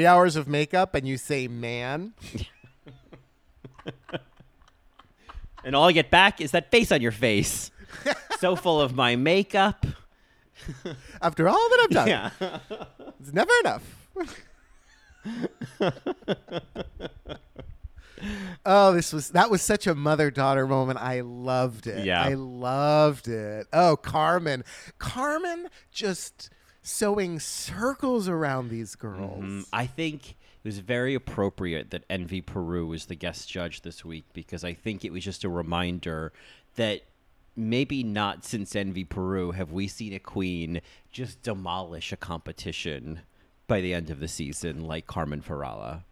three hours of makeup and you say man. and all I get back is that face on your face. so full of my makeup. After all that I've done, Yeah. it's never enough. oh, this was that was such a mother daughter moment. I loved it. Yeah. I loved it. Oh, Carmen, Carmen just sewing circles around these girls. Mm, I think it was very appropriate that Envy Peru was the guest judge this week because I think it was just a reminder that maybe not since Envy Peru have we seen a queen just demolish a competition by the end of the season like Carmen Farala.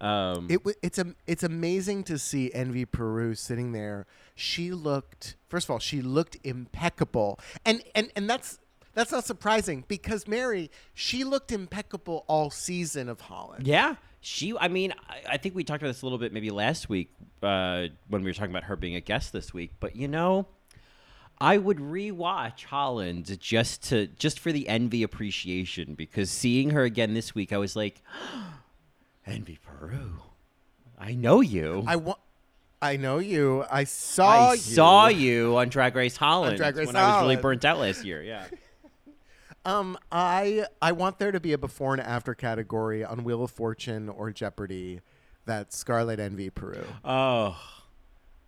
Um, It it's a it's amazing to see Envy Peru sitting there. She looked first of all, she looked impeccable, and and and that's that's not surprising because Mary, she looked impeccable all season of Holland. Yeah, she. I mean, I, I think we talked about this a little bit maybe last week uh, when we were talking about her being a guest this week. But you know, I would rewatch Holland just to just for the envy appreciation because seeing her again this week, I was like, Envy Peru, I know you. I want. I know you. I saw I you. saw you on Drag Race Holland Drag Race when I was really burnt out last year. Yeah. Um, I I want there to be a before and after category on Wheel of Fortune or Jeopardy. That's Scarlet Envy Peru. Oh,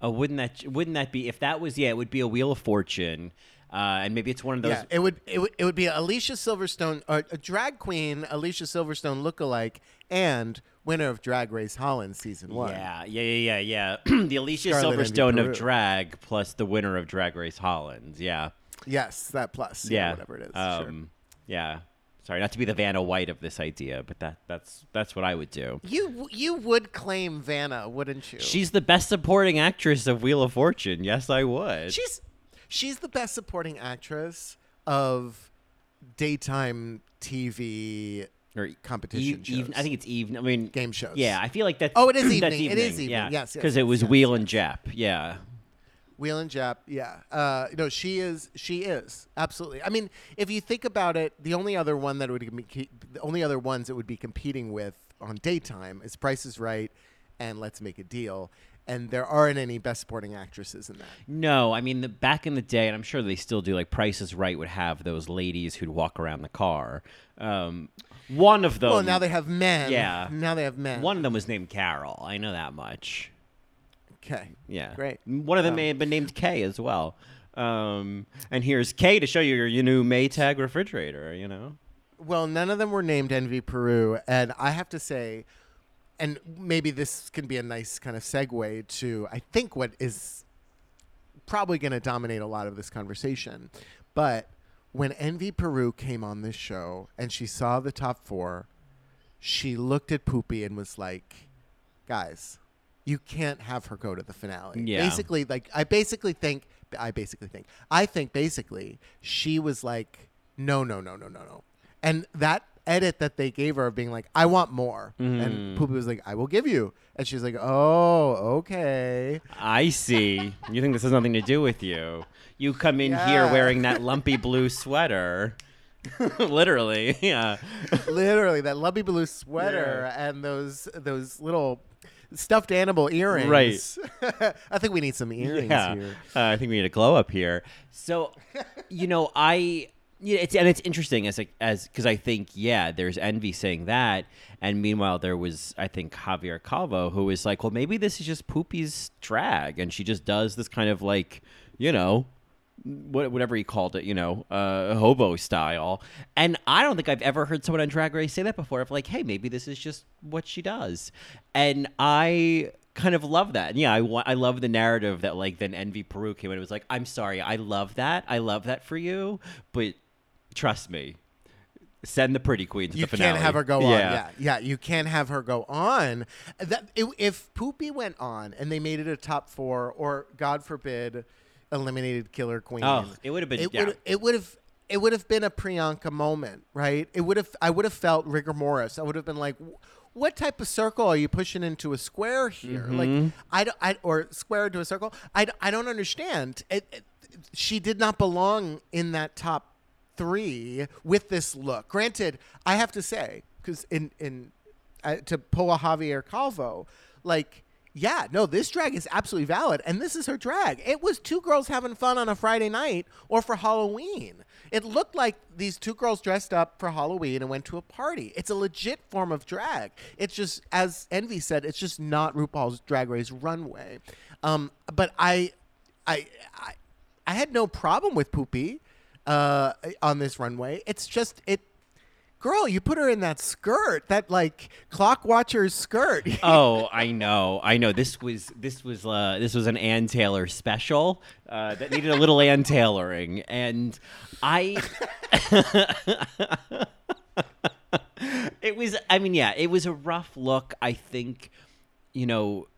oh, wouldn't that wouldn't that be if that was yeah? It would be a Wheel of Fortune, uh, and maybe it's one of those. Yeah, it would it would it would be Alicia Silverstone, uh, a drag queen, Alicia Silverstone lookalike, and winner of Drag Race Holland season one. Yeah, yeah, yeah, yeah, yeah. the Alicia Scarlet Silverstone of drag plus the winner of Drag Race Holland. Yeah, Yes, that plus. yeah, whatever it is. sure. Um, Yeah. Sorry, not to be the Vanna White of this idea, but that that's that's what I would do. You you would claim Vanna, wouldn't you? She's the best supporting actress of Wheel of Fortune. Yes, I would. she's she's the best supporting actress of daytime TV or competition e- even. I think it's even. I mean, game shows. Yeah, I feel like that's. Oh, it is that's evening. It is evening. Yeah. Yes, yes, because it was yes, Wheel and Jap. Yeah. Wheel and Jap, yeah. Uh, no, she is. She is absolutely. I mean, if you think about it, the only other one that would be, the only other ones that would be competing with on daytime is Price is Right and Let's Make a Deal, and there aren't any Best Supporting Actresses in that. No, I mean the back in the day, and I'm sure they still do. Like Price is Right would have those ladies who'd walk around the car. Um, one of them. well, now they have men. yeah. Now they have men. One of them was named Carol. I know that much. Okay. Yeah. Great. One of them Um, may have been named Kay as well. Um, and here's Kay to show you your, your new Maytag refrigerator. You know. Well, none of them were named Envy Peru, and I have to say, and maybe this can be a nice kind of segue to I think what is probably going to dominate a lot of this conversation. But when Envy Peru came on this show and she saw the top four, she looked at Poopy and was like, "Guys, you can't have her go to the finale." Yeah. Basically, like I basically think I basically think I think basically she was like, "No, no, no, no, no, no," and that edit that they gave her of being like, "I want more," Mm. and Poopy was like, "I will give you," and she's like, "Oh, okay." I see. you think this has nothing to do with you? You come in here wearing that lumpy blue sweater. Literally, yeah. literally that lumpy blue sweater and those those little stuffed animal earrings. Right. I think we need some earrings yeah. here. Uh, I think we need a glow up here. So, you know, I. Yeah, it's and it's interesting as like as because I think yeah, there's envy saying that, and meanwhile there was I think Javier Calvo who was like, well maybe this is just Poopy's drag, and she just does this kind of like you know whatever he called it, you know, uh, hobo style. And I don't think I've ever heard someone on Drag Race say that before. Of like, hey, maybe this is just what she does, and I kind of love that. And yeah, I I love the narrative that like then Envy Peru came in. It was like, I'm sorry, I love that, I love that for you, but trust me. Send the pretty queen to You the finale. can't have her go on. Yeah. Yeah, you can't have her go on. That if- if Poopy went on and they made it a top four, or God forbid, eliminated Killer Queen. Oh, it would have been. it yeah. would it would have it would have been a Priyanka moment, right? It would have I would have felt rigor mortis. I would have been like, what type of circle are you pushing into a square here? Mm-hmm. Like I, don't- I or square into a circle? I, I don't understand. It, it, she did not belong in that top three with this look. Granted, I have to say because in in uh, to pull a Javier Calvo, like. Yeah, no, this drag is absolutely valid, and this is her drag. It was two girls having fun on a Friday night or for Halloween. It looked like these two girls dressed up for Halloween and went to a party. It's a legit form of drag. It's just, as Envy said, it's just not RuPaul's Drag Race runway. Um, but I, I, I, I had no problem with Poopy uh, on this runway. It's just it. Girl, you put her in that skirt, that like clock watcher's skirt. oh, I know, I know. This was this was uh, this was an Ann Taylor special uh, that needed a little Ann tailoring, and I. it was. I mean, yeah, it was a rough look. I think, you know.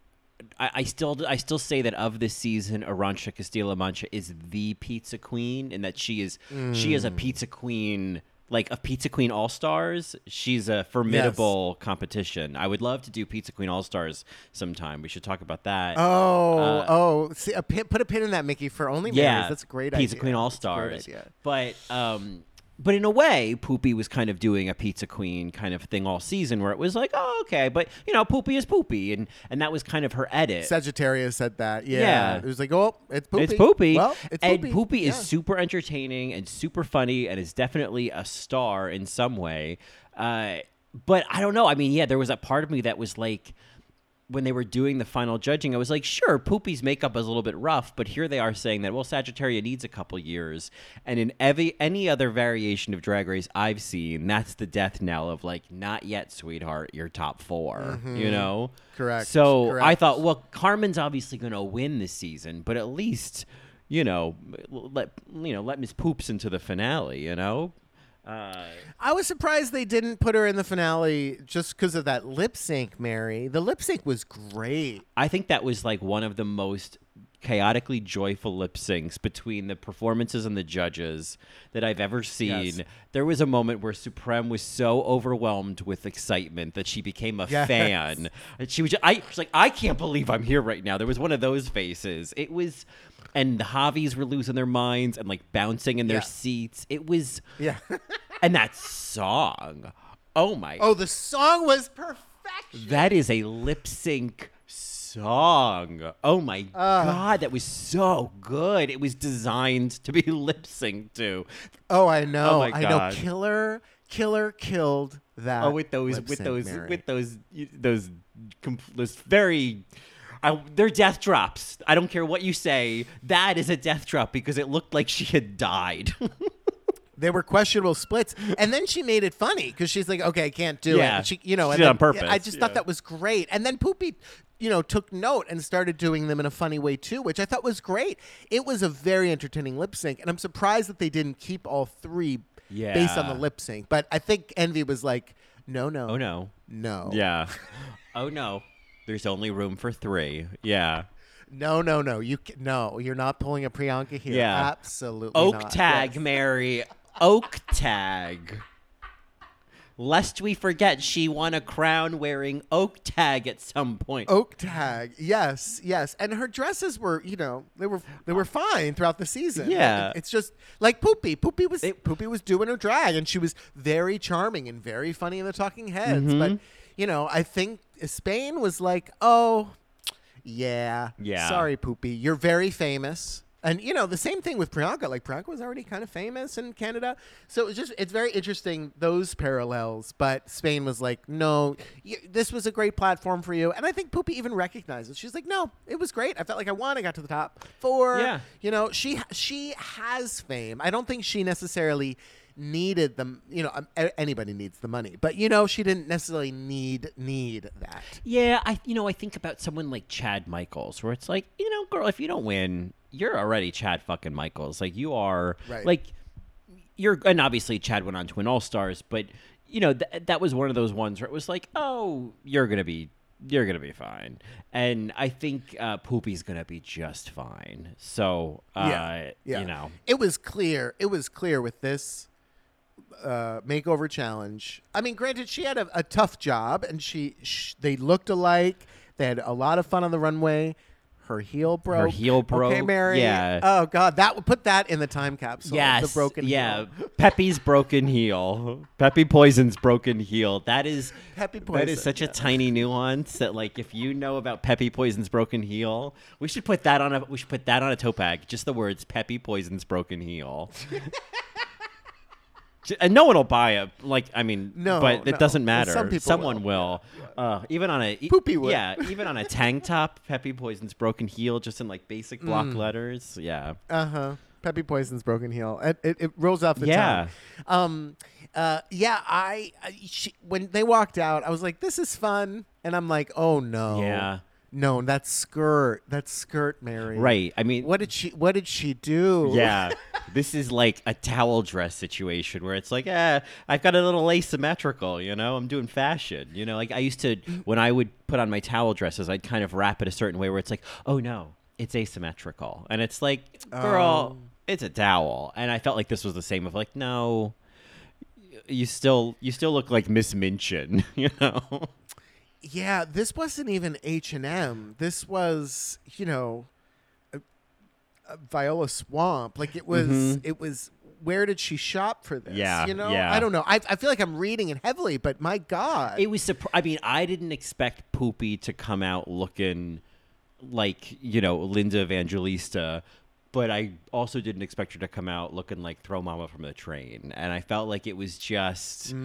I, I still, I still say that of this season, Arantxa Castilla Mancha is the pizza queen, and that she is, she is a pizza queen like a Pizza Queen All Stars, she's a formidable competition. I would love to do Pizza Queen All Stars sometime. We should talk about that. Oh, Uh, oh, see, a pin, put a pin in that, Mickey, for only yeah, Marys. That's a great Pizza idea. Queen All That's a great Stars. But um, but in a way, Poopy was kind of doing a Pizza Queen kind of thing all season, where it was like, oh, okay, but you know, Poopy is Poopy, and and that was kind of her edit. Sagittarius said that. Yeah. Yeah. It was like, oh, it's poopy. It's Poopy. Well, it's and poopy. Poopy is super entertaining and super funny and is definitely a star in some way. Uh, but I don't know. I mean, yeah, there was a part of me that was like, when they were doing the final judging, I was like, sure, Poopy's makeup is a little bit rough, but here they are saying that, well, Sagittaria needs a couple years. And in every, any other variation of Drag Race I've seen, that's the death knell of like, not yet, sweetheart, you're top 4 you know? Mm-hmm. Correct. So I thought, well, Carmen's obviously going to win this season, but at least, you know, let you know, let Miss Poops into the finale. You know, uh, I was surprised they didn't put her in the finale just because of that lip sync, Mary. The lip sync was great. I think that was like one of the most chaotically joyful lip syncs between the performances and the judges that I've ever seen. Yes. There was a moment where Supremme was so overwhelmed with excitement that she became a Yes. fan. And she was just, I was like, I can't believe I'm here right now. There was one of those faces. It was and the Javis were losing their minds and like bouncing in their Yeah. seats. It was Yeah. and that song. Oh my oh, the song was perfection. that is a lip sync song. Oh my ah. god, that was so good. It was designed to be lip synced to. Oh, I know. Oh my I know. Killer, killer killed that. Oh, with those, with those, Mary. with those, those, those very. I, they're death drops. I don't care what you say. That is a death drop because it looked like she had died. They were questionable splits, and then she made it funny because she's like, "Okay, I can't do it." Yeah. And she, you know, She then- on purpose, I just yeah. thought that was great, and then Poopy, you know, took note and started doing them in a funny way too, which I thought was great. It was a very entertaining lip sync, and I'm surprised that they didn't keep all three yeah. based on the lip sync. But I think Envy was like, "No, no, oh no. no, Yeah. oh no. There's only room for three. Yeah. no, no, no, you ca- no, you're not pulling a Priyanka here. Yeah. absolutely Oak not. tag, Yes. Mary. Oak tag. Lest we forget, she won a crown wearing oak tag at some point. Oak tag, yes, yes, and her dresses were, you know, they were they were fine throughout the season. Yeah. it's just like Poopy. Poopy was It- Poopy was doing her drag, and she was very charming and very funny in the Talking Heads. Mm-hmm. But you know, I think Spain was like, oh, yeah, Yeah. sorry, Poopy, you're very famous. And you know the same thing with Priyanka. Like Priyanka was already kind of famous in Canada, so it's just it's very interesting those parallels. But Spain was like, no, y- this was a great platform for you, and I think Poopy even recognizes. She's like, no, it was great. I felt like I won. I got to the top four. Yeah. you know, she she has fame. I don't think she necessarily needed them. You know, um, anybody needs the money, but you know, she didn't necessarily need need that. Yeah, I you know I think about someone like Chad Michaels, where it's like you know, girl, if you don't win, you're already Chad fucking Michaels. Like you are, Right. like you're, and obviously Chad went on to win All Stars, but you know th- that was one of those ones where it was like, oh, you're gonna be. You're gonna be fine, and I think uh, Poopy's gonna be just fine. So, uh, you know, it was clear. It was clear with this uh, makeover challenge. I mean, granted, she had a, a tough job, and she sh- they looked alike. They had a lot of fun on the runway. Her heel broke. heel Okay, Mary. yeah. Oh God, that would put that in the time capsule. Yes. The broken yeah. heel. Peppy's broken heel. Peppy Poison's broken heel. That is Peppy That is such yeah. a tiny nuance that like if you know about Peppy Poison's broken heel, we should put that on a we should put that on a tote bag. Just the words Peppy Poison's broken heel. And no one will buy it. Like I mean, No, but it no. doesn't matter. some people Someone will. will. Uh, even on a Poopy would. Yeah, even on a tank top, Peppy Poison's broken heel, just in like basic block Mm. letters. Yeah. Uh huh. Peppy Poison's broken heel. It, it, it rolls off the Yeah. tongue. Um. Uh. Yeah. I. I she, when they walked out, I was like, "This is fun," and I'm like, "Oh no." Yeah. No, that skirt. That skirt, Mary. Right. I mean, What did she? What did she do? Yeah. this is like a towel dress situation where it's like, eh, I've got a little asymmetrical, you know, I'm doing fashion. You know, like I used to, when I would put on my towel dresses, I'd kind of wrap it a certain way where it's like, oh no, it's asymmetrical. And it's like, girl, Oh. it's a towel. And I felt like this was the same of like, no, you still, you still look like Miss Minchin, you know? Yeah. This wasn't even H and M. This was, you know, Viola Swamp. Like it was. Mhm. It was. Where did she shop for this? Yeah, You know. yeah. I don't know. I, I feel like I'm reading it heavily, but my God. It was. Surpri- I mean, I didn't expect Poopy to come out looking like you know Linda Evangelista, but I also didn't expect her to come out looking like Throw Momma from the Train, and I felt like it was just, you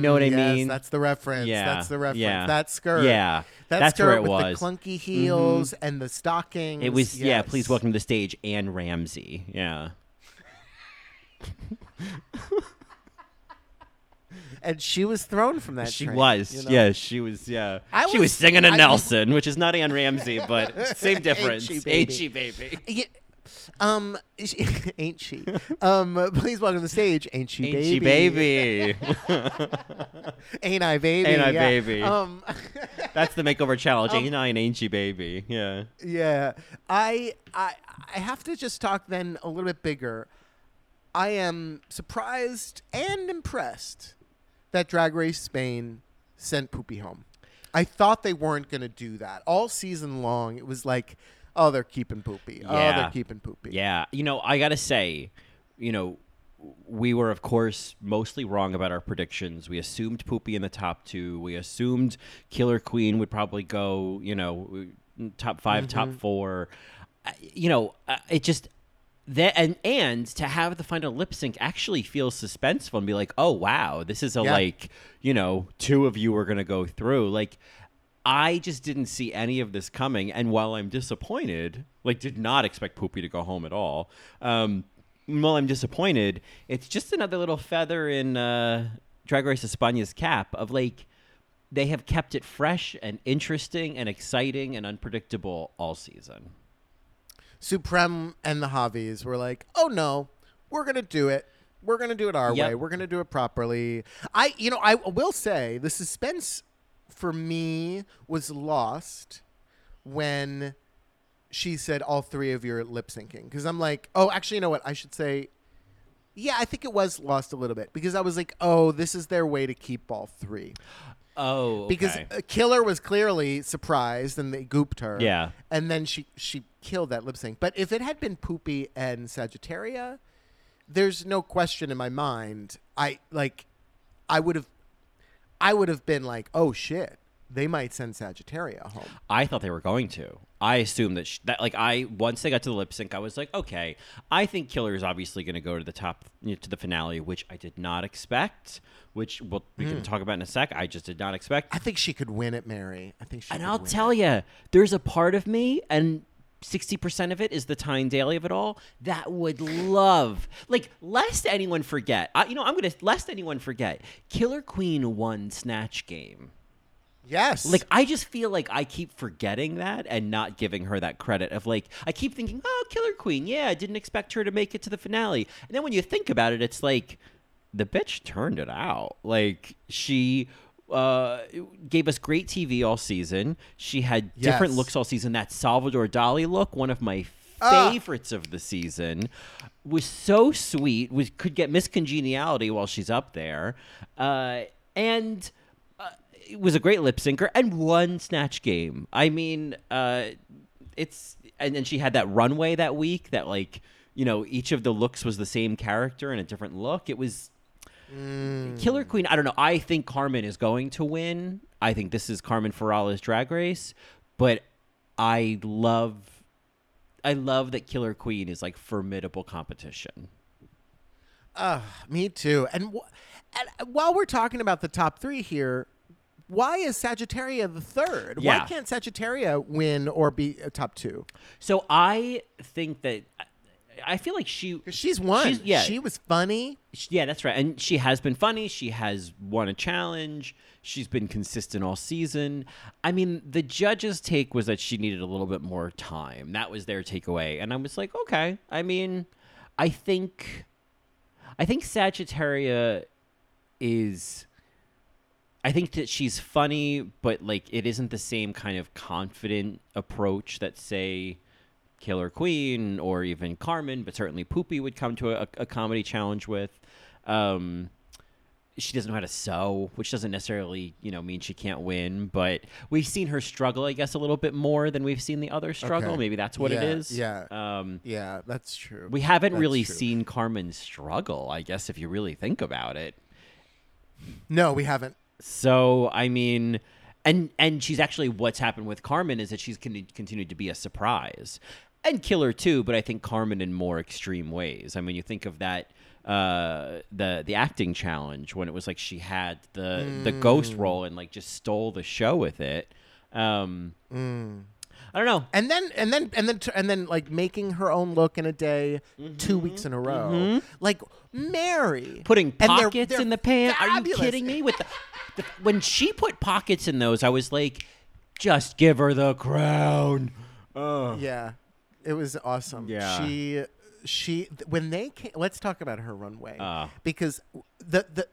know what I Mm, yes, mean? That's the reference. Yeah, That's the reference. yeah. That skirt. Yeah, That that's skirt where it with was. the clunky heels and the stockings. It was yeah. Please welcome to the stage Anne Ramsey. Yeah. And she was thrown from that. She train, was, you know? yeah, she was, yeah. I she was- was singing a I- Nelson, which is not Anne Ramsey, but same Ain't difference. Ain't baby? she, baby? Um, she- ain't she? Um, please welcome to the stage. Ain't she, Ain't baby? she, baby? Ain't I, baby? Ain't I, yeah. baby? Um, That's the makeover challenge. Ain't I an ain't she, baby? Yeah. yeah. I, I, I have to just talk then a little bit bigger. I am surprised and impressed that Drag Race Spain sent Poopy home. I thought they weren't going to do that all season long. It was like, oh, they're keeping Poopy. Oh, they're keeping Poopy. Yeah, you know, I gotta say, you know, we were of course mostly wrong about our predictions. We assumed Poopy in the top two. We assumed Killer Queen would probably go, you know, top 5 top Mm-hmm. four. Uh, You know, it just that and and to have the final lip sync actually feels suspenseful and be like, oh wow, this is a Yeah. like, you know, two of you are gonna go through like. I just didn't see any of this coming, and while I'm disappointed, like did not expect Poopy to go home at all. Um, while I'm disappointed, it's just another little feather in uh, Drag Race España's cap of like they have kept it fresh and interesting and exciting and unpredictable all season. Supremme and the Javis were like, "Oh no, we're gonna do it. We're gonna do it our Yep. way. We're gonna do it properly." I, you know, I will say the suspense for me was lost when she said all three of you are lip syncing because I'm like, oh, actually, you know what? I should say, yeah, I think it was lost a little bit because I was like, oh, this is their way to keep all three. Oh, because uh, Killer was clearly surprised and they gooped her. Yeah. and then she she killed that lip sync. But if it had been Poopy and Sagittaria, there's no question in my mind. I like, I would have, I would have been like, oh shit, they might send Sagittaria home. I thought they were going to. I assumed that sh- that like I once they got to the lip sync, I was like, okay, I think Killer is obviously going to go to the top you know, to the finale, which I did not expect. Which we'll, we Hmm. can talk about in a sec. I just did not expect. I think she could win it, Mary. I think she. And I'll tell you, there's a part of me, and 60% of it is the Tyne Daly of it all, that would love, like, lest anyone forget, I, you know, I'm going to, lest anyone forget, Killer Queen won Snatch Game. Yes. Like, I just feel like I keep forgetting that and not giving her that credit of, like, I keep thinking, oh, Killer Queen, yeah, I didn't expect her to make it to the finale. And then when you think about it, it's like, the bitch turned it out. Like she uh, gave us great TV all season. She had different Yes. looks all season. That Salvador Dali look, one of my Ah. favorites of the season, was so sweet. Was could get Miss Congeniality while she's up there, uh, and uh, it was a great lip syncer and one snatch game. I mean. Uh, it's and then she had that runway that week that like you know each of the looks was the same character and a different look. It was Killer Queen. I don't know. I think Carmen is going to win. I think this is Carmen Farala's Drag Race, but I love. I love that Killer Queen is like formidable competition. Uh, me too. And, and while we're talking about the top three here, why is Sagittaria the third? Why can't Sagittaria win or be a top two? So I think that I feel like she she's won. She's- yeah. She was funny. Yeah, that's right. And she has been funny. She has won a challenge. She's been consistent all season. I mean, the judges' take was that she needed a little bit more time. That was their takeaway. And I was like, okay. I mean, I think I think Sagittaria is I think that she's funny, but like it isn't the same kind of confident approach that say Killer Queen or even Carmen, but certainly Poopy would come to a, a comedy challenge with. Um, she doesn't know how to sew, which doesn't necessarily, you know, mean she can't win. But we've seen her struggle, I guess, a little bit more than we've seen the other struggle. Okay. Maybe that's what it Yeah, is. yeah. Um, Yeah, that's true. we haven't That's really true. seen Carmen struggle, I guess, if you really think about it. No, we haven't. So I mean, and and she's actually what's happened with Carmen is that she's con- continued to be a surprise, and Killer too. But I think Carmen in more extreme ways. I mean, you think of that uh the the acting challenge when it was like she had the the ghost role and like just stole the show with it um i don't know And then and then and then t- and then like making her own look in a day, two Mm-hmm. weeks in a row. Like Mary putting And they're- pockets they're in the pants. Are you kidding me? With the, the when she put pockets in those, I was like, just give her the crown. Yeah, it was awesome. Yeah. she she when they came, let's talk about her runway Uh. because the the.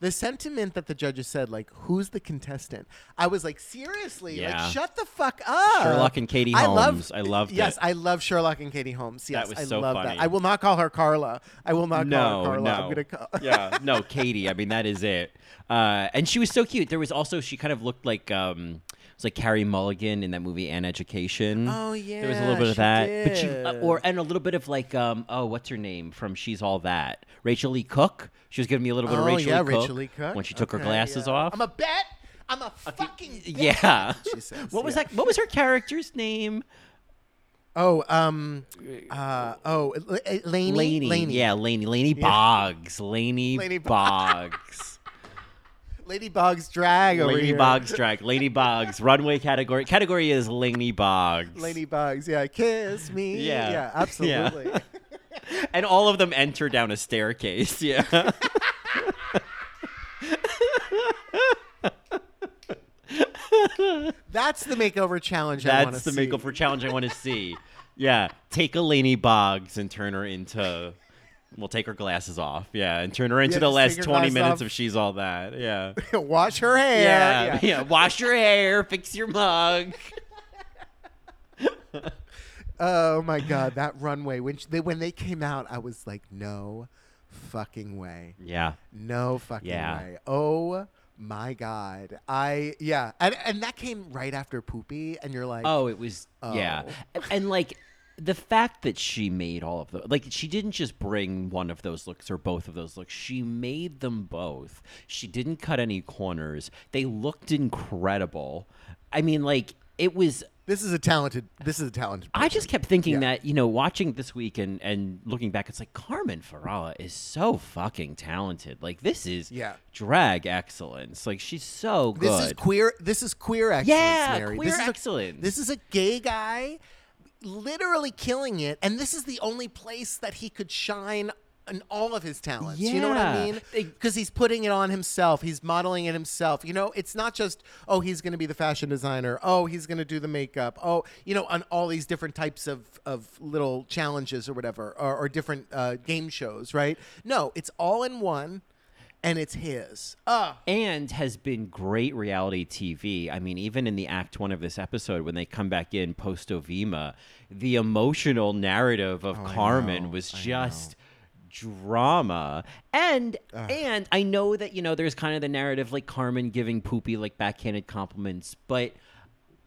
The sentiment that the judges said, like, "Who's the contestant?" I was like, "Seriously, Yeah. like, shut the fuck up." Sherlock and Katie Holmes. I love-. I loved Yes, it. I love Sherlock and Katie Holmes. Yes, was I so love funny. that. I will not call her Carla. I will not call her Carla. no. I'm gonna call. yeah, no, Katie. I mean, that is it. Uh, and she was so cute. There was also she kind of looked like um, was like Carey Mulligan in that movie An Education. Oh, yeah, there was a little bit of that. But she uh, or and a little bit of like um, oh, what's her name from She's All That? Rachael Leigh Cook. She was giving me a little bit of oh Rachel yeah, Lee Cook Rachael Leigh Cook when she took her glasses yeah. off. I'm a bet. I'm a fucking bet. yeah. She says, what was yeah. that? What was her character's name? Oh, um, uh, oh, Laney. Laney. Laney. Yeah, Laney. Laney Boggs. Laney, Laney Boggs. Lady Boggs drag over Laney here. Boggs drag. Laney Boggs. Runway category. Category is Laney Boggs. Lady Boggs. Yeah, kiss me. Yeah. yeah, absolutely. And all of them enter down a staircase. Yeah. That's the makeover challenge. I wanna see. That's the see. makeover challenge I want to see. Yeah. Take a Laney Boggs and turn her into. We'll take her glasses off. Yeah. And turn her into Yeah, the last 20 minutes off. of She's All That. Yeah. Wash her hair. Yeah. Yeah. Wash your hair. Fix your mug. Oh my god, that runway when she, they when they came out, I was like, no fucking way, Yeah. no fucking Yeah. way. Oh my god, I yeah, and and that came right after Poopy, and you're like, Oh, it was yeah, Oh. and, and, like the fact that she made all of the like she didn't just bring one of those looks or both of those looks. She made them both. She didn't cut any corners. They looked incredible. I mean, like it was. this is a talented, this is a talented. I just kept thinking Yeah. that you know, watching this week and and looking back, it's like Carmen Farala is so fucking talented. Like this is Yeah. drag excellence. Like she's so good. This is queer. This is queer excellence, Yeah, Mary. queer this is excellence. A, this is a gay guy, literally killing it, and this is the only place that he could shine in all of his talents. Yeah. You know what I mean? Because he's putting it on himself. He's modeling it himself. You know, it's not just oh he's going to be the fashion designer. Oh he's going to do the makeup. Oh you know on all these different types of of little challenges or whatever or, or different uh, game shows. Right? No, it's all in one, and it's his. Ah. and has been great reality TV. I mean, even in the act one of this episode, when they come back in post Dovima, the emotional narrative of Oh, Carmen know, was just drama. And and I know that you know there's kind of the narrative like Carmen giving Poopy like backhanded compliments, but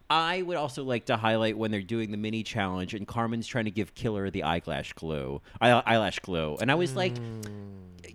I would also like to highlight when they're doing the mini challenge and Carmen's trying to give Killer the eyelash glue, eye- eyelash glue, and I was like, hmm.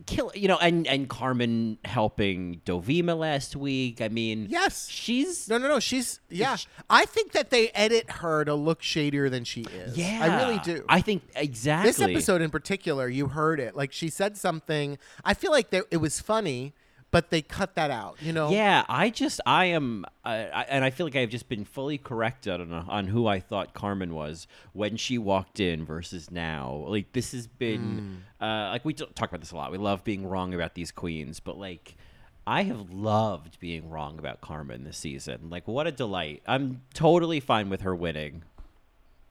Kill, you know, and and Carmen helping Dovima last week. I mean, Yes. she's No, no, no. She's yeah. Sh- I think that they edit her to look shadier than she is. yeah, I really do. I think exactly this episode in particular, you heard it. Like she said something. I feel like there, it was funny, but they cut that out. You know. Yeah, I just I am, uh, I, and I feel like I've just been fully corrected on on who I thought Carmen was when she walked in versus now. Like this has been, uh, like we talk about this a lot. We love being wrong about these queens, but like. I have loved being wrong about Carmen this season. Like, what a delight! I'm totally fine with her winning.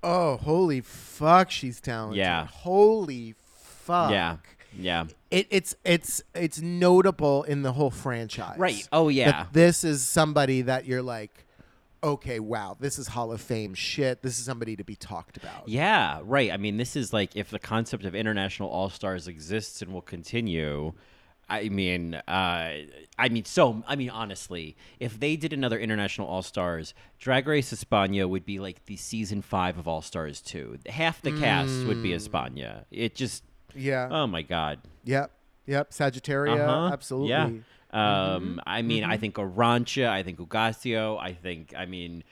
Oh, holy fuck, she's talented. Yeah. Holy fuck. Yeah, yeah, It, it's it's it's notable in the whole franchise. right. Oh yeah, this is somebody that you're like, okay, wow, this is Hall of Fame shit. This is somebody to be talked about. Yeah, right. I mean, this is like if the concept of international all stars exists and will continue. I mean, uh, I mean, so I mean, honestly, if they did another international all stars, Drag Race España would be like the season five of All Stars two. Half the cast would be España. It just, Yeah. oh my god. Yep. Yep. Sagittaria. Uh-huh. Absolutely. Yeah. Um, I mean, I think Arantxa. I think Hugáceo. I think, I mean,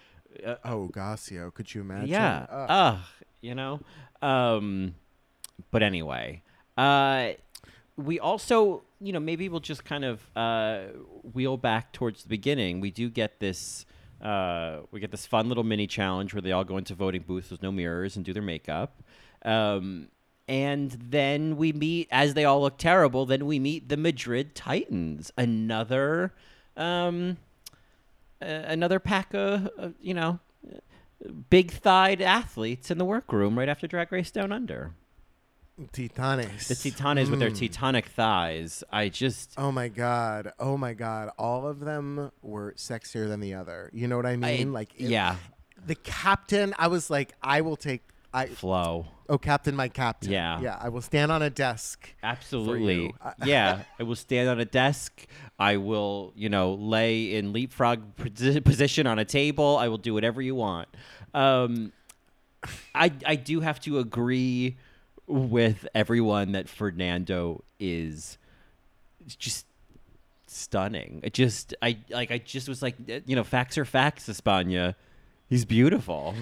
uh, Oh, Gasio. Could you imagine? Yeah. Ugh. Ugh. you know. Um, but anyway, uh, we also, you know, maybe we'll just kind of uh, wheel back towards the beginning. We do get this. Uh, we get this fun little mini challenge where they all go into voting booths with no mirrors and do their makeup. Um, and then we meet, as they all look terrible, then we meet the Madrid Titans, another, um, uh, another pack of, uh, you know, big thighed athletes in the workroom right after Drag Race Down Under. Titanes. The Titanes with their Titanic thighs. I just. Oh my god! Oh my god! All of them were sexier than the other. You know what I mean? like, it- yeah, the captain. I was like, I will take. I flow. oh, captain, my captain. Yeah. yeah. I will stand on a desk. Absolutely. Yeah. I will stand on a desk. I will, you know, lay in leapfrog position on a table. I will do whatever you want. Um, I I do have to agree with everyone that Fernando is just stunning. It just I like I just was like you know facts are facts, España. He's beautiful.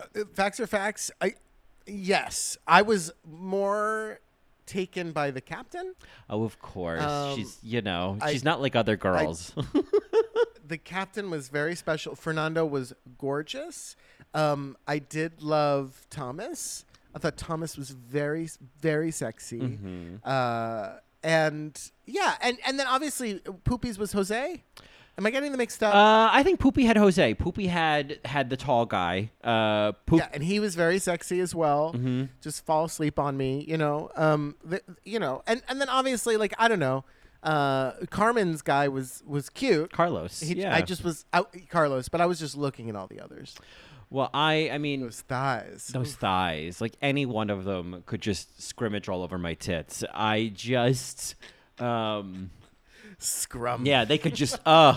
Uh, Facts are facts. I yes, I was more taken by the captain. Oh, of course. Um, she's you know I- she's not like other girls. the captain was very special. Fernando was gorgeous. Um, I did love Thomas. I thought Thomas was very, very sexy. Mm-hmm. Uh, and yeah, and and then obviously Poopies was Jose. Am I getting the mixed up? Uh, I think Poopy had Jose. Poopy had had the tall guy. Uh, Poop. yeah, and he was very sexy as well. Mm-hmm. Just fall asleep on me, you know. Um, the, you know, and and then obviously, like I don't know, uh, Carmen's guy was was cute. Carlos. He, yeah. I just was out, Carlos, but I was just looking at all the others. well, I I mean Those thighs. those thighs. Like any one of them could just scrimmage all over my tits. I just, um, Scrum. yeah, they could just. Ugh.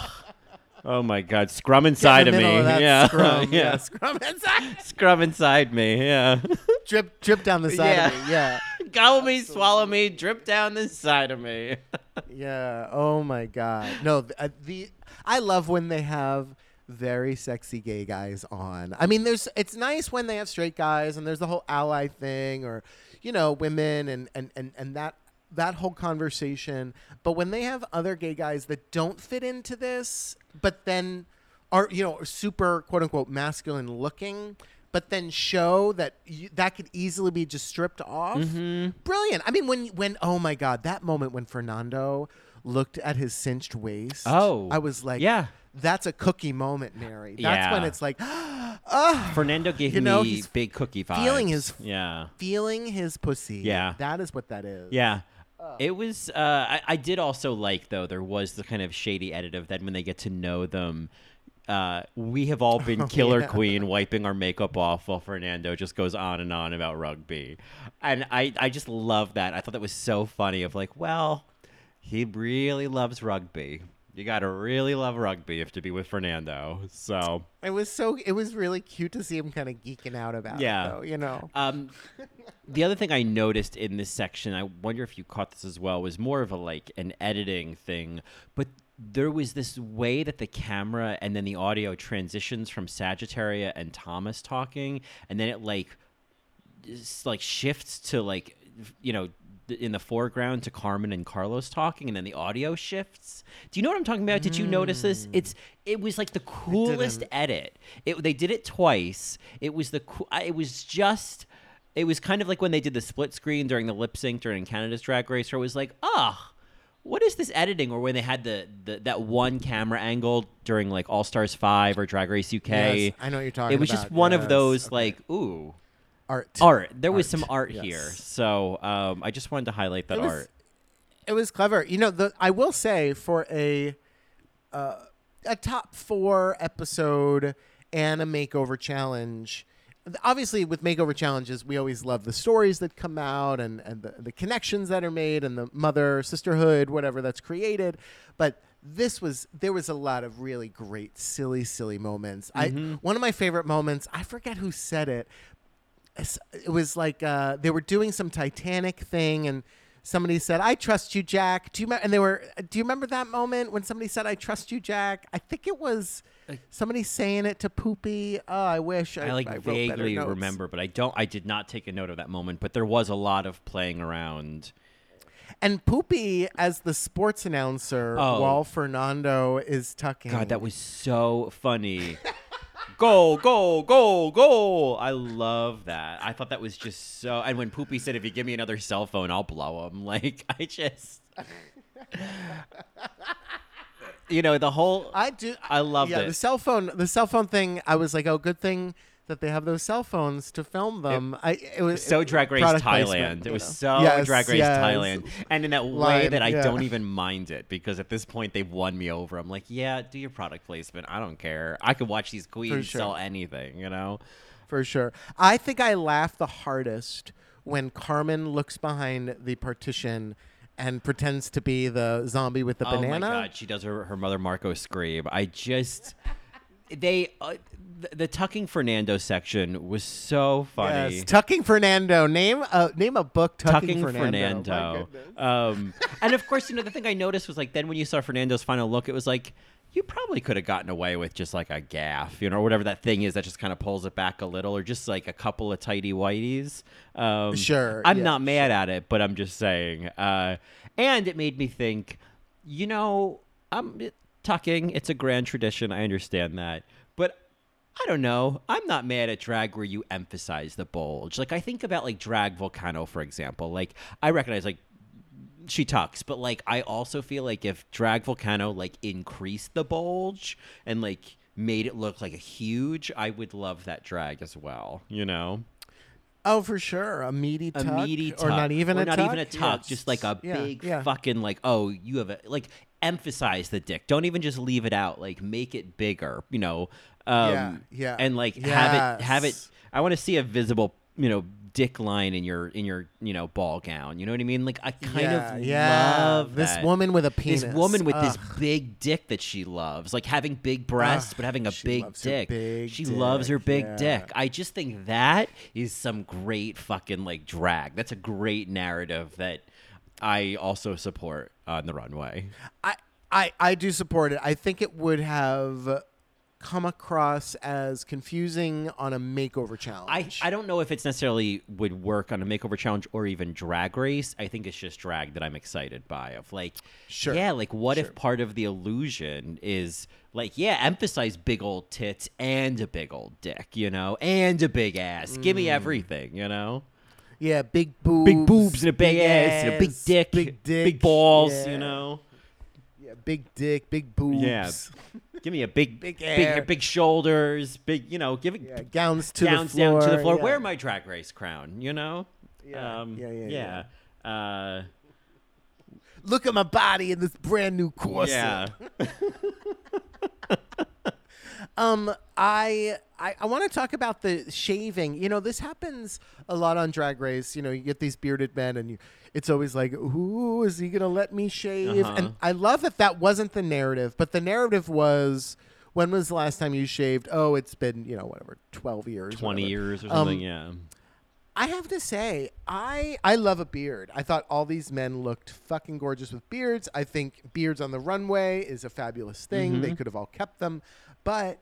Oh my God, scrum inside in of me. of yeah, Scrum. yeah, yeah. Scrum inside. scrum inside me. Yeah. drip, drip down the side of Yeah. me. Yeah. Gobble me, swallow me, drip down the side of me. Yeah. Oh my God. No, th- uh, the I love when they have very sexy gay guys on. I mean, there's it's nice when they have straight guys and there's the whole ally thing or you know women and and and and that that whole conversation. But when they have other gay guys that don't fit into this, but then are you know super quote unquote masculine looking. But then show that you, that could easily be just stripped off. Mm-hmm. Brilliant. I mean, when when oh my god, that moment when Fernando looked at his cinched waist. Oh, I was like, yeah. that's a cookie moment, Mary. That's when it's like, ah, Fernando gave You know, me he's big cookie vibes. feeling his- yeah. feeling his pussy. Yeah. that is what that is. Yeah. It was. Uh, I, I did also like though there was the kind of shady edit of that when they get to know them. Uh, we have all been Killer yeah. Queen wiping our makeup off while Fernando just goes on and on about rugby, and I I just love that. I thought that was so funny. Of like, well, he really loves rugby. You got to really love rugby if to be with Fernando. So, It was so. It was really cute to see him kind of geeking out about Yeah. it. Though, you know. um, the other thing I noticed in this section, I wonder if you caught this as well, was more of a like an editing thing, but there was this way that the camera and then the audio transitions from Sagittaria and Thomas talking, and then it like like shifts to like you know in the foreground to Carmen and Carlos talking and then the audio shifts. Do you know what I'm talking about? Did you notice this? It's it was like the coolest edit. It they did it twice. It was the it was just it was kind of like when they did the split screen during the lip sync during Canada's Drag Race where it was like, "Ah, what is this editing?" Or when they had the, the that one camera angle during like All Stars 5 or Drag Race UK. Yes, I know what you're talking It was just about. one of those okay. like, ooh, art. art. There was Art, some art yes. here, so um, I just wanted to highlight that It was- art. It was clever. You know, the I will say for a uh, a top four episode and a makeover challenge. Obviously, with makeover challenges, we always love the stories that come out and, and the, the connections that are made and the mother sisterhood, whatever that's created. But this was there was a lot of really great, silly, silly moments. I one of my favorite moments. I forget who said it, it was like uh, they were doing some Titanic thing, and somebody said, "I trust you, Jack." Do you me- and they were? Do you remember that moment when somebody said, "I trust you, Jack"? I think it was somebody saying it to Poopy. Oh, I wish I, I like wrote vaguely remember, but I don't. I did not take a note of that moment. But there was a lot of playing around. And Poopy as the sports announcer Oh. while Fernando is tucking. God, that was so funny. goal, goal, goal, goal. I love that. I thought that was just so. And when Poopy said, "If you give me another cell phone, I'll blow him," like I just, you know, the whole. I do. I love yeah, it. the cell phone. The cell phone thing. I was like, oh, good thing that they have those cell phones to film them. I it was so Drag Race Thailand. it was so Yes, Drag Race yes. Thailand, and in that way that I yeah. don't even mind it because at this point they've won me over. I'm like, yeah, do your product placement. I don't care. I could watch these queens sure. sell anything. You know. for sure. I think I laughed the hardest when Carmen looks behind the partition and pretends to be the zombie with the Oh banana. Oh my god, she does her her mother Marco scream. I just they uh, the, the tucking Fernando section was so funny. Yes, tucking Fernando. Name a name a book. Tucking, Tucking Fernando. Fernando. Um, and of course, you know the thing I noticed was like then when you saw Fernando's final look, it was like you probably could have gotten away with just like a gaff, you know, or whatever that thing is that just kind of pulls it back a little, or just like a couple of tidy whiteys. Um, Sure, I'm yeah, not mad at it, but I'm just saying. Uh, and it made me think, you know, I'm it, tucking. It's a grand tradition. I understand that, but I don't know. I'm not mad at drag where you emphasize the bulge. Like I think about like drag volcano, for example. Like I recognize like she tucks, but like I also feel like if drag volcano like increased the bulge and like made it look like a huge, I would love that drag as well. You know, Oh, for sure. A meaty a tuck, meaty tuck, or not even or a not tuck. even a tuck, just like a Yeah, big yeah. fucking like oh you have a like emphasize the dick. Don't even just leave it out. Like make it bigger. You know. Um, Yeah, yeah. And like have it have it. I want to see a visible you know dick line in your in your you know ball gown. You know what I mean? Like I kind yeah, of yeah. love this that. woman with a penis. This woman with this big dick that she loves, like having big breasts, Ugh, but having a big dick. big she loves her big yeah. dick. I just think that is some great fucking like drag. That's a great narrative that I also support on the runway. I, I, I do support it. I think it would have come across as confusing on a makeover challenge. I I don't know if it's necessarily would work on a makeover challenge or even drag race. I think it's just drag that I'm excited by. Of like, Sure. yeah, like what Sure. if part of the illusion is like, yeah, emphasize big old tits and a big old dick, you know, and a big ass. Give Mm. me everything, you know. Yeah, big boobs, Big boobs and a big, ass, and a big dick, big dick, big balls, yeah. you know. Yeah, big dick, big boobs. Yeah. Give me a big, Big big, big, shoulders, big, you know, give it Yeah, gowns to gowns the floor. down to the floor. yeah. Wear my drag race crown, you know. Yeah, um, yeah, yeah, yeah. Uh, Look at my body in this brand new corset. yeah. Um, I I, I want to talk about the shaving. You know, this happens a lot on Drag Race. You know, you get these bearded men, and you, it's always like, "Ooh, is he gonna let me shave?" Uh-huh. And I love that that wasn't the narrative, but the narrative was, "When was the last time you shaved?" Oh, it's been you know whatever, twelve years, Twenty whatever. years or Um, something. yeah. I have to say, I I love a beard. I thought all these men looked fucking gorgeous with beards. I think beards on the runway is a fabulous thing. Mm-hmm. They could have all kept them, but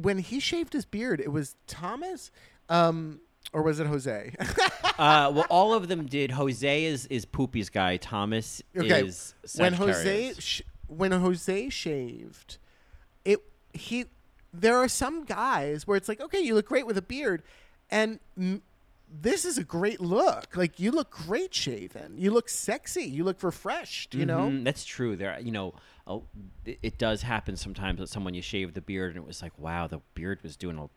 when he shaved his beard, it was Thomas, um, or was it Jose? uh, well, all of them did. Jose is is Poopy's guy. Thomas okay, is when Jose sh- when Jose shaved, it he there are some guys where it's like, okay, you look great with a beard, and m- this is a great look. Like you look great shaven. You look sexy. You look refreshed. You know. Mhm, that's true. There, you know, oh, it, it does happen sometimes that someone you shave the beard and it was like, wow, the beard was doing a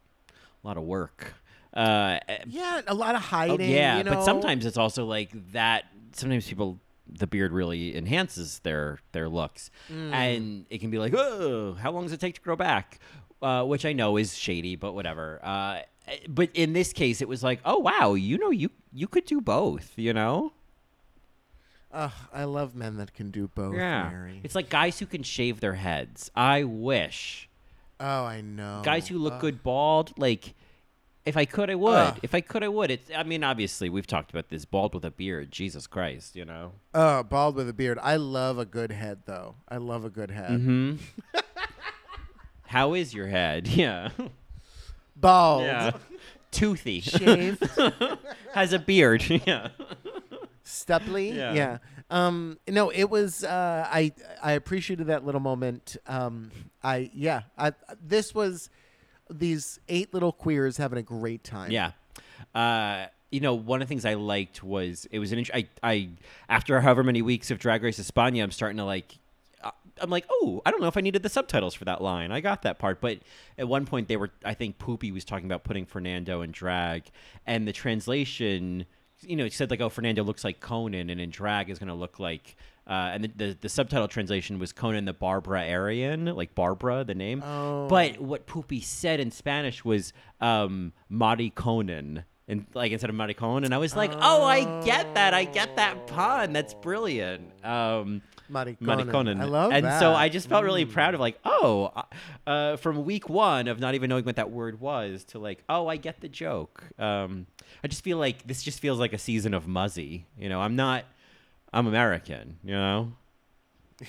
lot of work. Uh, eh, Yeah, a lot of oh, hiding. yeah, you know? but sometimes it's also like that. Sometimes people, the beard really enhances their their looks, Mm. and it can be like, oh, how long does it take to grow back? Uh, which I know is shady, but whatever. Uh, but in this case, it was like, oh wow, you know, you you could do both. You know. Ugh, I love men that can do both. Yeah. Mary. It's like guys who can shave their heads. I wish. oh, I know. Guys who look Ugh. good bald, like if I could I would. Ugh. If I could I would. It's I mean, obviously we've talked about this bald with a beard. Jesus Christ, you know. Oh, bald with a beard. I love a good head, though. I love a good head. Mhm. How is your head? Yeah. Bald. Yeah. Toothy. Shaved. Has a beard. yeah. Stubbly. Yeah. Yeah. Um, no, it was. Uh, I I appreciated that little moment. Um, I yeah. I this was these eight little queers having a great time. Yeah. Uh, you know, one of the things I liked was it was an. int- I, I after however many weeks of Drag Race España, I'm starting to like. I'm like, oh, I don't know if I needed the subtitles for that line. I got that part, but at one point they were. I think Poopy was talking about putting Fernando in drag, and the translation. You know, he said like, "Oh, Fernando looks like Conan, and in drag is going to look like." Uh, and the, the the subtitle translation was Conan the Barbara Aryan, like Barbara, the name. Oh. But what Poopy said in Spanish was um, Mari Conan. And like instead of Mari Conan, and I was like, "Oh, I get that. I get that pun. That's brilliant." Um, Mariconen. I love and that. so I just felt really proud of like, oh, uh, uh, from week one of not even knowing what that word was to like, oh, I get the joke. Um, I just feel like this just feels like a season of Muzzy. You know, I'm not, I'm American. You know,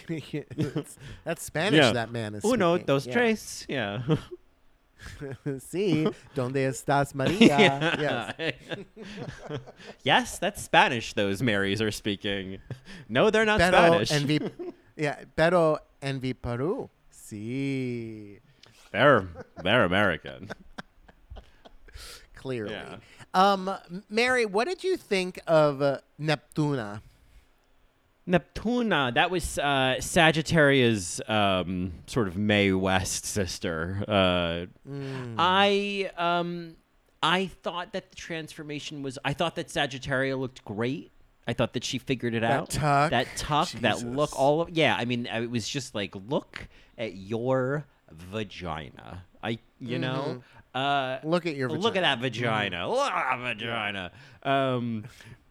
That's Spanish. That man is. Uno, speaking. dos, Yeah. tres. Yeah. sí. Donde estás, Maria? Yes. yes, that's Spanish. Those Marys are speaking. No, they're not Pero Spanish. envi, yeah, pero Envy Peru. Sí. they're they're American. Clearly. Yeah. Um, Mary, what did you think of uh, Neptuna? Neptuna, that was uh, Sagittaria's um, sort of Mae West sister. Uh, Mm. I um, I thought that the transformation was. I thought that Sagittaria looked great. I thought that she figured it That out. tuck. that tuck, that look, all of yeah. I mean, it was just like look at your vagina. I, you know, uh, Look at your Look at that vagina. Look at that vagina. Um,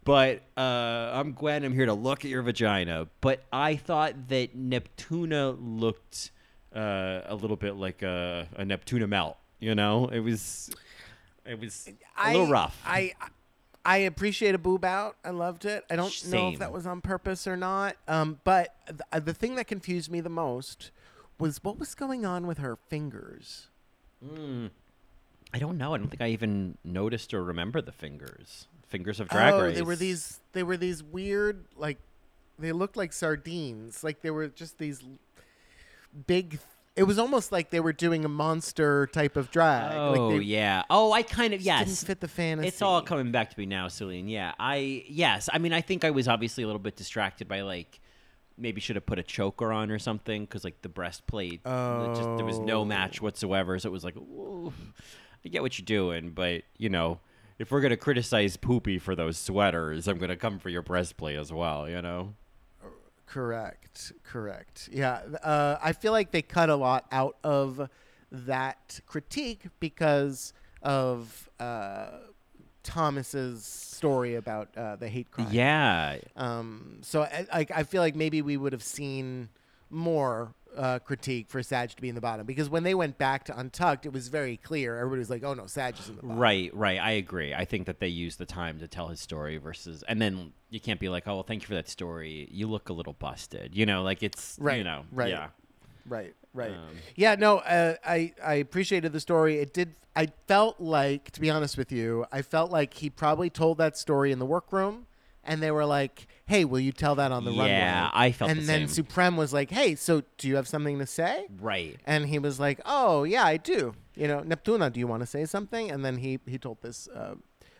but uh, I'm Gwen. I'm here to look at your vagina. But I thought that Neptuna looked uh, a little bit like a, a Neptuna melt. You know, it was it was a little rough. I I appreciate a boob out. I loved it. I don't know if that was on purpose or not. Um, but th- uh, the thing that confused me the most was what was going on with her fingers. Mm. I don't know. I don't think I even noticed or remember the fingers. Fingers of Drag oh, Race. they were these. They were these weird, like they looked like sardines. Like they were just these big. It was almost like they were doing a monster type of drag. Oh like yeah. Oh, I kind of yes. Didn't fit the fantasy. It's all coming back to me now, Celine. Yeah, I yes. I mean, I think I was obviously a little bit distracted by like maybe should have put a choker on or something because like the breastplate, it just there was no oh. match Oh. whatsoever. So it was like, "Ooh, I get what you're doing, but you know, if we're gonna criticize Poopy for those sweaters, I'm gonna come for your breastplate as well. You know. Correct. Correct. Yeah. Uh, I feel like they cut a lot out of that critique because of uh, Thomas's story about uh, the hate crime. Yeah. Um, so I, I, I feel like maybe we would have seen more uh, critique for Sag to be in the bottom because when they went back to Untucked, it was very clear. Everybody was like, "Oh no, Sag is in the bottom." Right, right. I agree. I think that they used the time to tell his story versus, and then you can't be like, oh, well, thank you for that story. You look a little busted. You know, like it's, right, you know, right. yeah. Right, right. Um, yeah, no, uh, I I appreciated the story. It did. I felt like, to be honest with you, I felt like he probably told that story in the workroom, and they were like, "Hey, will you tell that on the runway?" Yeah, I felt And the then same. Supreme was like, "Hey, so do you have something to say?" Right. And he was like, "Oh yeah, I do. You know, Neptuna, do you want to say something?" And then he he told this uh,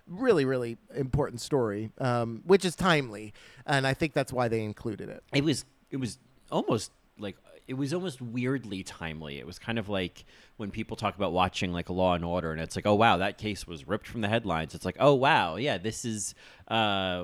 really really important story, um, which is timely, and I think that's why they included it. It was, it was almost like, it was almost weirdly timely. It was kind of like when people talk about watching like Law and Order, and it's like, oh wow, that case was ripped from the headlines. It's like, oh wow, yeah, this is, uh,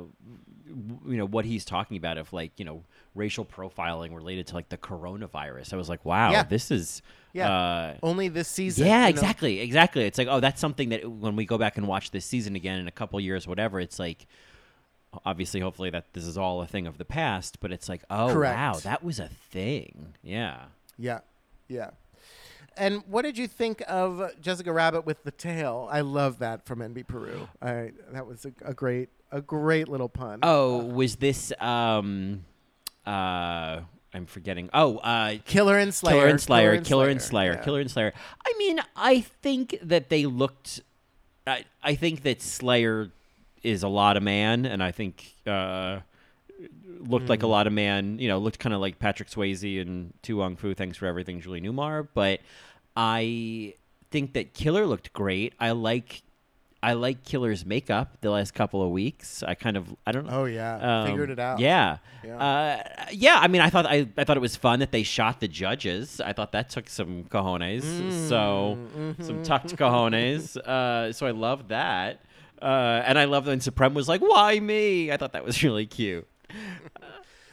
w- you know, what he's talking about of like, you know, racial profiling related to like the coronavirus. I was like, wow, Yeah. this is, Yeah. uh, Only this season. yeah, you know? exactly, exactly. It's like, oh, that's something that when we go back and watch this season again in a couple years, whatever, it's like, obviously, hopefully that this is all a thing of the past, but it's like, oh, Correct. wow, that was a thing. Yeah. Yeah, yeah. And what did you think of Jessica Rabbit with the tail? I love that from Envy Peru. I that was a, a great a great little pun. Oh, was this, um, uh, I'm forgetting. Oh, uh, Killer and Slayer. Killer and Slayer, Killer and Slayer, yeah. Killer and Slayer. I mean, I think that they looked. I, I think that Slayer is a lot of man, and I think uh, looked like a lot of man. You know, looked kind of like Patrick Swayze and To Wong Foo. Thanks for everything, Julie Newmar. But I think that Killer looked great. I like. I like Killer's makeup the last couple of weeks. I kind of I don't know. Oh yeah, Um, figured it out. Yeah, Yeah. Uh, yeah. I mean, I thought I, I thought it was fun that they shot the judges. I thought that took some cojones. So Mm-hmm. some tucked cojones. Uh, so I love that. Uh, and I love when Supreme was like, "Why me?" I thought that was really cute.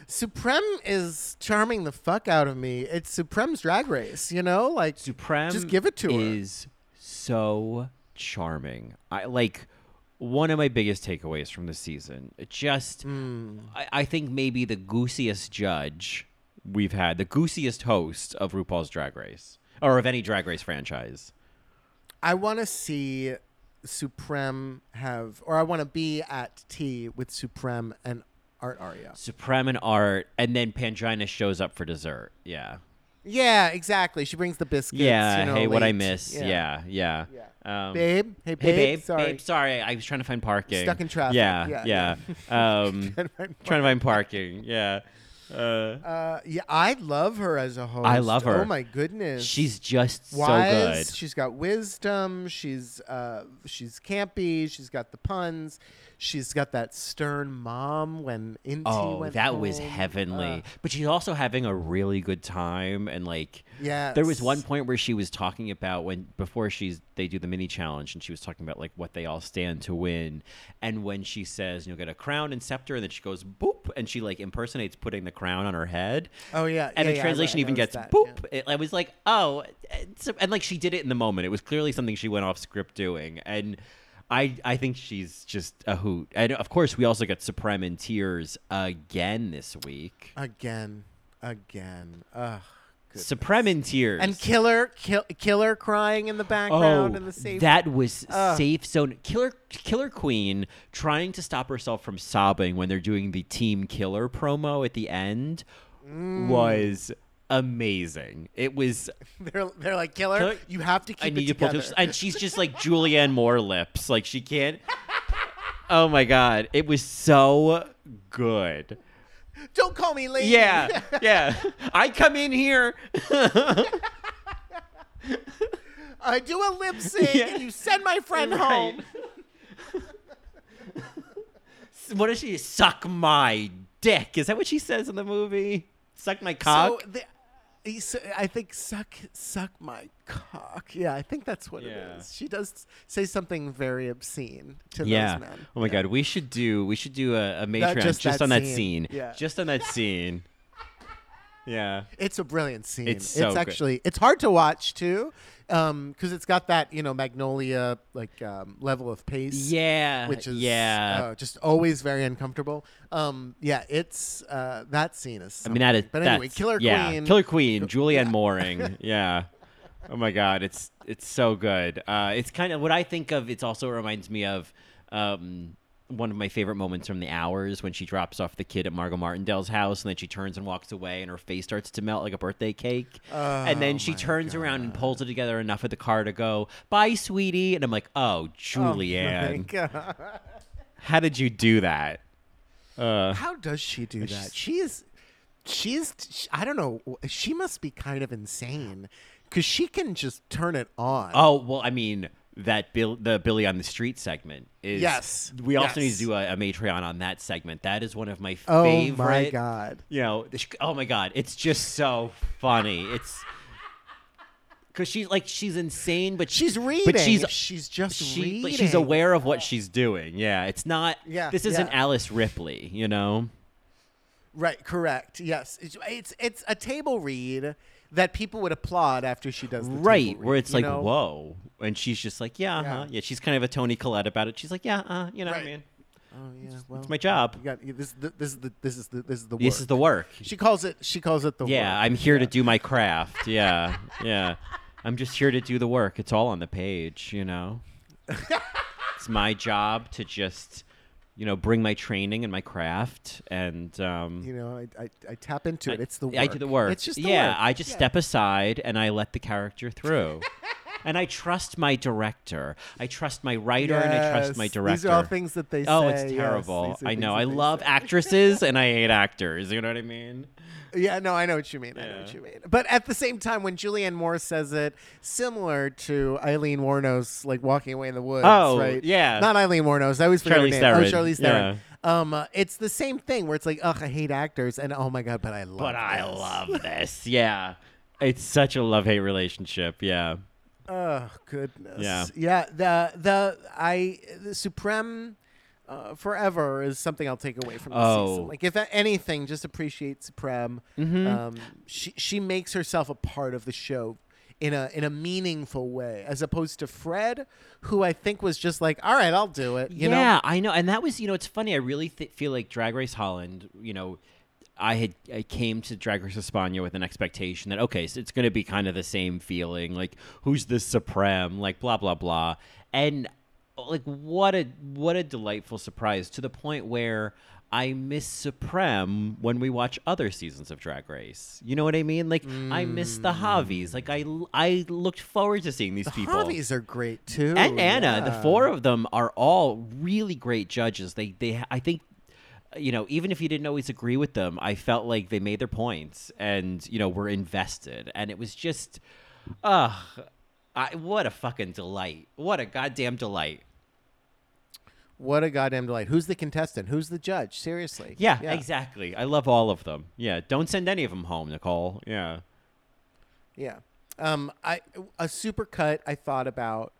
Supreme is charming the fuck out of me. It's Supreme's drag race, you know? Like Supreme Just give it to her. is so charming. I like one of my biggest takeaways from the season. Just Hmm. I, I think maybe the goosiest judge we've had, the goosiest host of RuPaul's Drag Race. Or of any drag race franchise. I want to see Supreme have, or I want to be at tea with Supreme and Art Arya. Supreme and Art, and then Pangina shows up for dessert. Yeah. Yeah, exactly. She brings the biscuits. yeah. you know, hey, what I miss. Yeah. Yeah. Yeah. Um, Babe. Hey, babe. Hey, babe. Sorry. Babe, sorry. I was trying to find parking. Stuck in traffic. Yeah. Yeah, Yeah. um, trying to find parking. Yeah. Uh, Uh, yeah, I love her as a host. I love her. Oh my goodness. she's just so wise. good. She's got wisdom. She's uh, she's campy. She's got the puns. She's got that stern mom when Inti Oh, went that was heavenly. Uh, but she's also having a really good time and like yeah. there was one point where she was talking about when before she's they do the mini challenge and she was talking about like what they all stand to win and when she says you'll get a crown and scepter and then she goes boop and she like impersonates putting the crown on her head Oh yeah. and yeah, the yeah, translation re- I even gets that, boop. yeah. It, I was like, oh, it's, and like she did it in the moment. It was clearly something she went off script doing, and I I think she's just a hoot. And of course, we also got Supreme in tears again this week. Again, again. Ugh. Goodness. Supreme in tears And killer, kill, killer crying in the background Oh, in the safe. that was Ugh. safe zone. Killer, Killer Queen trying to stop herself from sobbing when they're doing the Team Killer promo at the end Mm. was amazing. It was they're they're like killer. Killer- you have to keep I need it to pull together. to, and she's just like Julianne Moore lips, like she can't. Oh my god, it was so good. Don't call me lady. Yeah, yeah. I come in here. I do a lip sync Yeah. and you send my friend Right. home. what does she suck my dick? Is that what she says in the movie? Suck my cock. So the, I think suck suck my cock. Yeah, I think that's what Yeah. it is. She does say something very obscene to yeah. those men. Oh my Yeah. god, we should do we should do a, a Matreon just just, that on that scene. scene. Yeah. Just on that scene. Yeah. It's a brilliant scene. It's so good. actually it's hard to watch too, because it's got that you know Magnolia like um, level of pace. Yeah. which is yeah. uh, just always very uncomfortable. Um, yeah, it's uh, that scene is. I mean that is. But anyway, that's- Killer yeah, Queen. Killer Queen, Julianne Mooring. yeah. Oh my God, it's it's so good. Uh, it's kind of what I think of. It's also reminds me of um, one of my favorite moments from the hours when she drops off the kid at Margo Martindale's house, and then she turns and walks away, and her face starts to melt like a birthday cake. and then Oh she turns around and pulls it together enough at the car to go, "Bye, sweetie." And I'm like, "Oh, Oh my Julianne, God. how did you do that?" Uh, How does she do that? she's- She is, she is. I don't know. She must be kind of insane because she can just turn it on. Oh well, I mean that Bill, the Billy on the Street segment is. Yes, we also need to do a, a Matreon on that segment. That is one of my favorite. Oh my god. You know, oh my god, it's just so funny. It's because she's like she's insane, but She's reading. But she's she's just she, reading. but she's aware of what she's doing. Yeah, it's not. Yeah, this isn't yeah. Alice Ripley. You know. Right. Correct. Yes. It's it's, it's a table read that people would applaud after she does. The right where read, it's like know? whoa and she's just like yeah Yeah. uh-huh. yeah she's kind of a Toni Collette about it she's like yeah uh, you know what i mean Oh yeah. Well, it's my job You got this. This is the this is the this is the this work. is the work She calls it. She calls it the. Work. Yeah work. i'm here to do my craft yeah yeah i'm just here to do the work it's all on the page you know it's my job to just you know bring my training and my craft and um You know, I, I, I tap into it. It's the work. I do the work. It's just the yeah. work. I just Yeah. step aside and I let the character through, and I trust my director. I trust my writer and I trust my director. These are all things that they oh, say. it's terrible. are I know. I love actresses and I hate actors. You know what I mean? Yeah, no, I know what you mean. I know what you mean. But at the same time, when Julianne Moore says it, similar to Aileen Wuornos, like walking away in the woods, Oh, right? yeah. Not Aileen Wuornos. I always forget her name. Theron. Oh, Charlize Theron. Um, uh, it's the same thing where it's like, ugh, I hate actors, and oh my god, but I love. But I this. love this. Yeah. It's such a love hate relationship. Yeah. Oh goodness. Yeah. Yeah. The the I the Supreme. Uh, forever is something I'll take away from the Oh. season. Like if anything, just appreciate Supreme. Mm-hmm. Um, she she makes herself a part of the show in a in a meaningful way, as opposed to Fred, who I think was just like, all right, I'll do it. You yeah, know, I know, and that was you know it's funny. I really th- feel like Drag Race Holland. You know, I had I came to Drag Race España with an expectation that okay, so it's going to be kind of the same feeling, like who's the supreme, like blah blah blah, and like what a what a delightful surprise to the point where. I miss Supreme when we watch other seasons of Drag Race. You know what I mean? Like I miss the mm. Javis. Like I I looked forward to seeing these people. the people Javis are great too. and Anna. The four of them are all really great judges. They they I think you know even if you didn't always agree with them, I felt like they made their points and you know were invested, and it was just, ugh, I, what a fucking delight! What a goddamn delight! What a goddamn delight. Who's the contestant? Who's the judge? Seriously. Yeah, exactly. I love all of them. Yeah, don't send any of them home, Nicole. Yeah. Yeah. Um, I a supercut I thought about.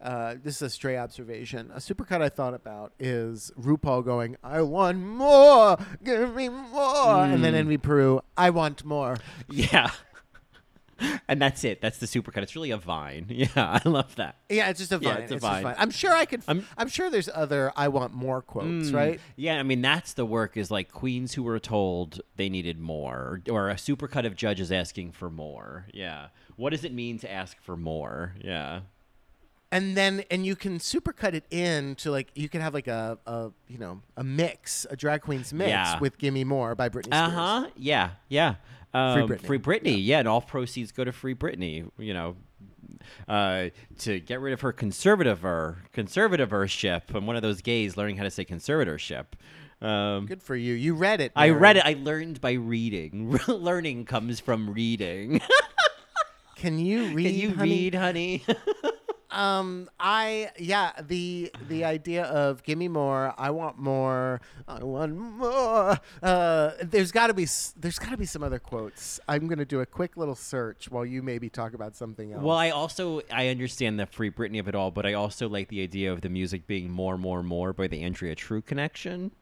Uh, this is a stray observation. A supercut I thought about is RuPaul going, "I want more, give me more," and then Mm. Envy Peru, "I want more." Yeah. and that's it. That's the supercut. It's really a vine. Yeah, I love that. Yeah, it's just a Yeah, vine. it's a just vine. fine. I'm sure I could. I'm, I'm- sure there's other "I want more" quotes, Mm. right? Yeah, I mean that's the work is like queens who were told they needed more, or, or a supercut of judges asking for more. Yeah, what does it mean to ask for more? Yeah, And then and you can supercut it in to like you can have like a, a you know a mix, a drag queens mix Yeah. with "Gimme More" by Britney Uh huh. Yeah, yeah. Um, Britney. Free Britney. Yeah. and all proceeds go to Free Britney. You know. Uh, to get rid of her conservative conservatorship. I'm one of those gays learning how to say conservatorship. Um, Good for you. You read it. I read it. I learned by reading. Learning comes from reading. Can you read? Can you honey? read, honey? Um, I yeah the the idea of give me more. I want more. I want more. Uh, there's got to be there's got to be some other quotes. I'm gonna do a quick little search while you maybe talk about something else. Well, I also I understand the free Britney of it all, but I also like the idea of the music being more, more, more by the Andrea True connection.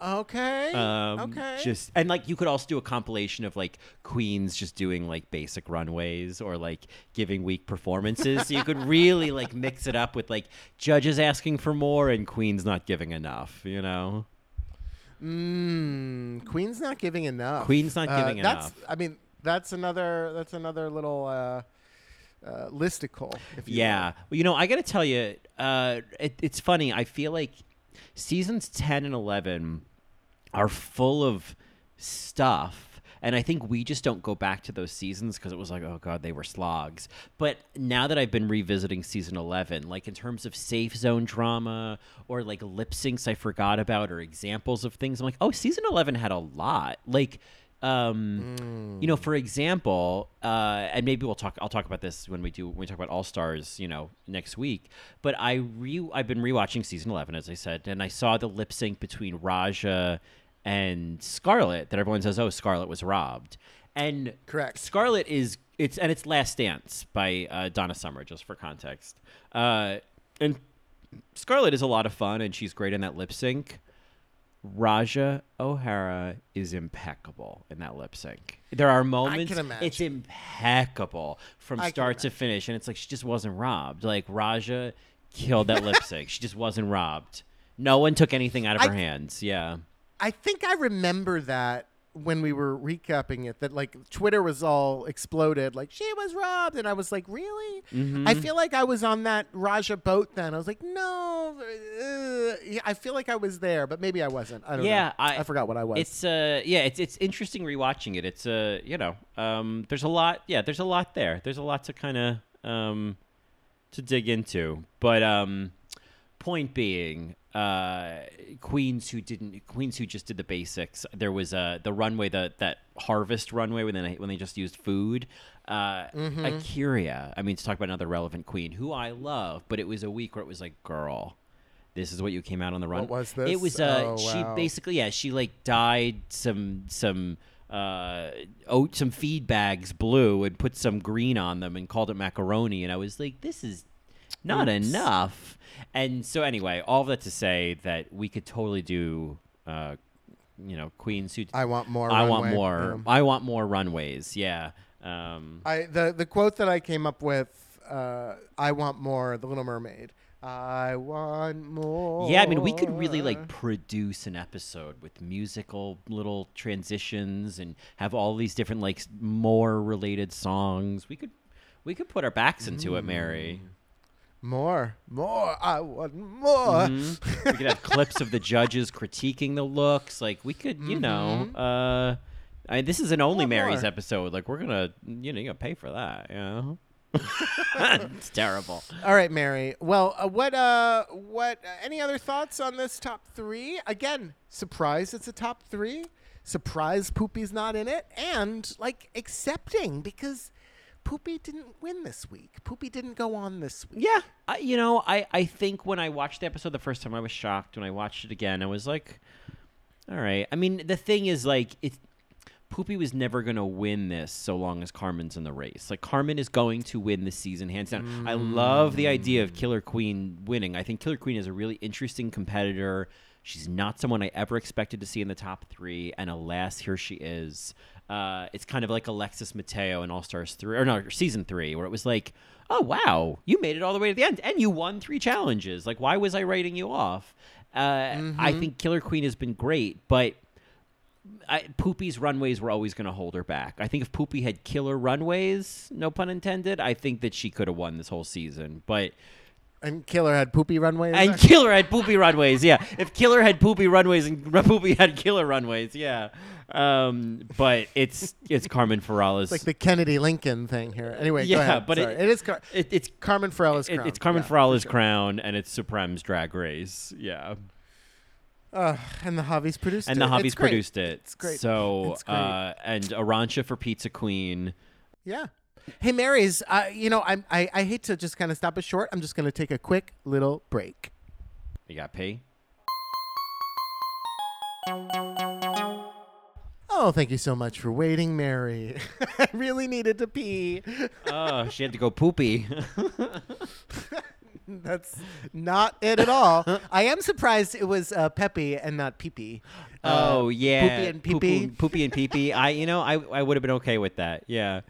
Okay. Um, okay. Just and like you could also do a compilation of like queens just doing like basic runways or like giving weak performances. so you could really like mix it up with like judges asking for more and queens not giving enough. You know. Mm, Queen's not giving enough. Queen's not Uh, giving that's, enough. I mean, that's another. That's another little uh, uh, listicle. If you Yeah. Well, you know, I got to tell you, uh, it, it's funny. I feel like seasons 10 and 11 are full of stuff. And I think we just don't go back to those seasons because it was like, oh God, they were slogs. But now that I've been revisiting season 11, like in terms of safe zone drama or like lip syncs I forgot about or examples of things, I'm like, oh, season 11 had a lot. Like, um, you know, for example, uh, and maybe we'll talk. I'll talk about this when we do when we talk about All Stars, you know, next week. But I re I've been rewatching season eleven, as I said, and I saw the lip sync between Ra'Jah and Scarlet that everyone says, "Oh, Scarlet was robbed," and Correct. Scarlet is it's and it's Last Dance by uh, Donna Summer, just for context. Uh, and Scarlet is a lot of fun, and she's great in that lip sync. Ra'Jah O'Hara is impeccable in that lip sync. There are moments it's impeccable from I start to finish, and it's like she just wasn't robbed. Like Ra'Jah killed that lip sync. She just wasn't robbed. No one took anything out of I- her hands. Yeah. I think I remember that when we were recapping it that like Twitter was all exploded like she was robbed and I was like really Mm-hmm. I feel like I was on that Ra'Jah boat then I was like no uh, I feel like I was there but maybe I wasn't I don't Yeah, know I- I forgot what I was It's uh yeah, it's it's interesting rewatching it. It's uh you know um there's a lot yeah there's a lot there. There's a lot to kind of um to dig into. But um point being uh queens who didn't queens who just did the basics. There was uh the runway the that harvest runway when they when they just used food. Uh Mm-hmm. Akira. I mean to talk about another relevant queen who I love, but it was a week where it was like girl this is what you came out on the run. What was this? It was uh Oh, she wow. basically yeah, she like dyed some some uh oat some feed bags blue and put some green on them and called it macaroni and I was like this is not Oops. enough. And so anyway, all that to say that we could totally do uh you know, queen suit I want more I want more. yeah. I want more runways. Yeah. Um I the the quote that I came up with uh, I want more the Little Mermaid I want more Yeah, I mean, we could really like produce an episode with musical little transitions and have all these different like more related songs. We could we could put our backs into it, Mary. More more I want more Mhm. we could have clips of the judges critiquing the looks. Like we could, you know, uh I, this is an only Mary's episode. Like we're gonna, you know, you gotta pay for that. You know, it's terrible. All right, Mary. Well, uh, what uh what uh, any other thoughts on this top 3? Again, surprised it's a top 3. Surprised Poopy's not in it and like accepting because Poopy didn't win this week. Poopy didn't go on this week. Yeah, I, you know, I, I think when I watched the episode the first time, I was shocked. When I watched it again, I was like, all right. I mean, the thing is, like, it, Poopy was never going to win this so long as Carmen's in the race. Like, Carmen is going to win this season, hands down. I love the idea of Killer Queen winning. I think Killer Queen is a really interesting competitor. She's not someone I ever expected to see in the top three, and alas, here she is. Uh, it's kind of like Alexis Mateo in All Stars three, or no, season three, where it was like, oh wow, you made it all the way to the end, and you won three challenges. Like, why was I writing you off? Uh, I think Killer Queen has been great, but I, Poopy's runways were always going to hold her back. I think if Poopy had killer runways, no pun intended, I think that she could have won this whole season. But And Killer had Poopy runways. and Killer had poopy runways, yeah. If Killer had poopy runways and Poopy had killer runways, yeah. Um, but it's it's Carmen Farala's. It's like the Kennedy Lincoln thing here. Anyway, go Yeah, but it- it is Car- it, it's Carmen Farala's it- crown. it's Carmen Yeah, Farala's sure. crown, and it's Supreme's Drag Race, yeah. Uh, and the Javis produced it. And it. the It's Javis great. produced it. It's great. So It's great. uh, and Arantxa for Pizza Queen. Yeah. Hey, Mary's. Uh, you know, I'm, I I hate to just kind of stop it short. I'm just going to take a quick little break. You got P. Oh, thank you so much for waiting, Mary. I really needed to pee. Oh, she had to go poopy. That's not it at all. I am surprised it was uh, Peppy and not Pee Pee. Oh yeah, Poopy and pee-pee? poopy and pee pee. I, you know, I, I would have been okay with that. Yeah,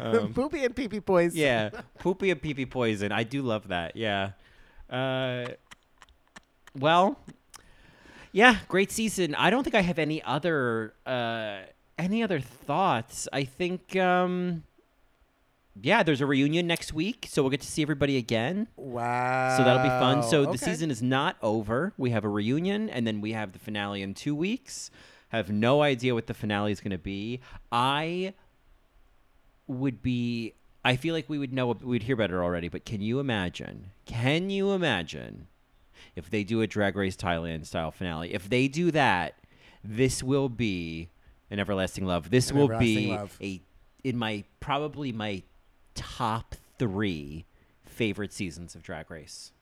um, Poopy and Pee Pee Boys. yeah, poopy and pee pee poison. I do love that. Yeah. Uh, well, yeah, great season. I don't think I have any other uh any other thoughts. I think um yeah, there's a reunion next week, so we'll get to see everybody again. Wow. So that'll be fun. So the season is not over. We have a reunion, and then we have the finale in two weeks. Have no idea what the finale is going to be. I would be. I feel like we would know. We'd hear better already. But can you imagine? Can you imagine if they do a Drag Race Thailand style finale? If they do that, this will be an everlasting love. This An will be Love. a in my probably my top three favorite seasons of Drag Race.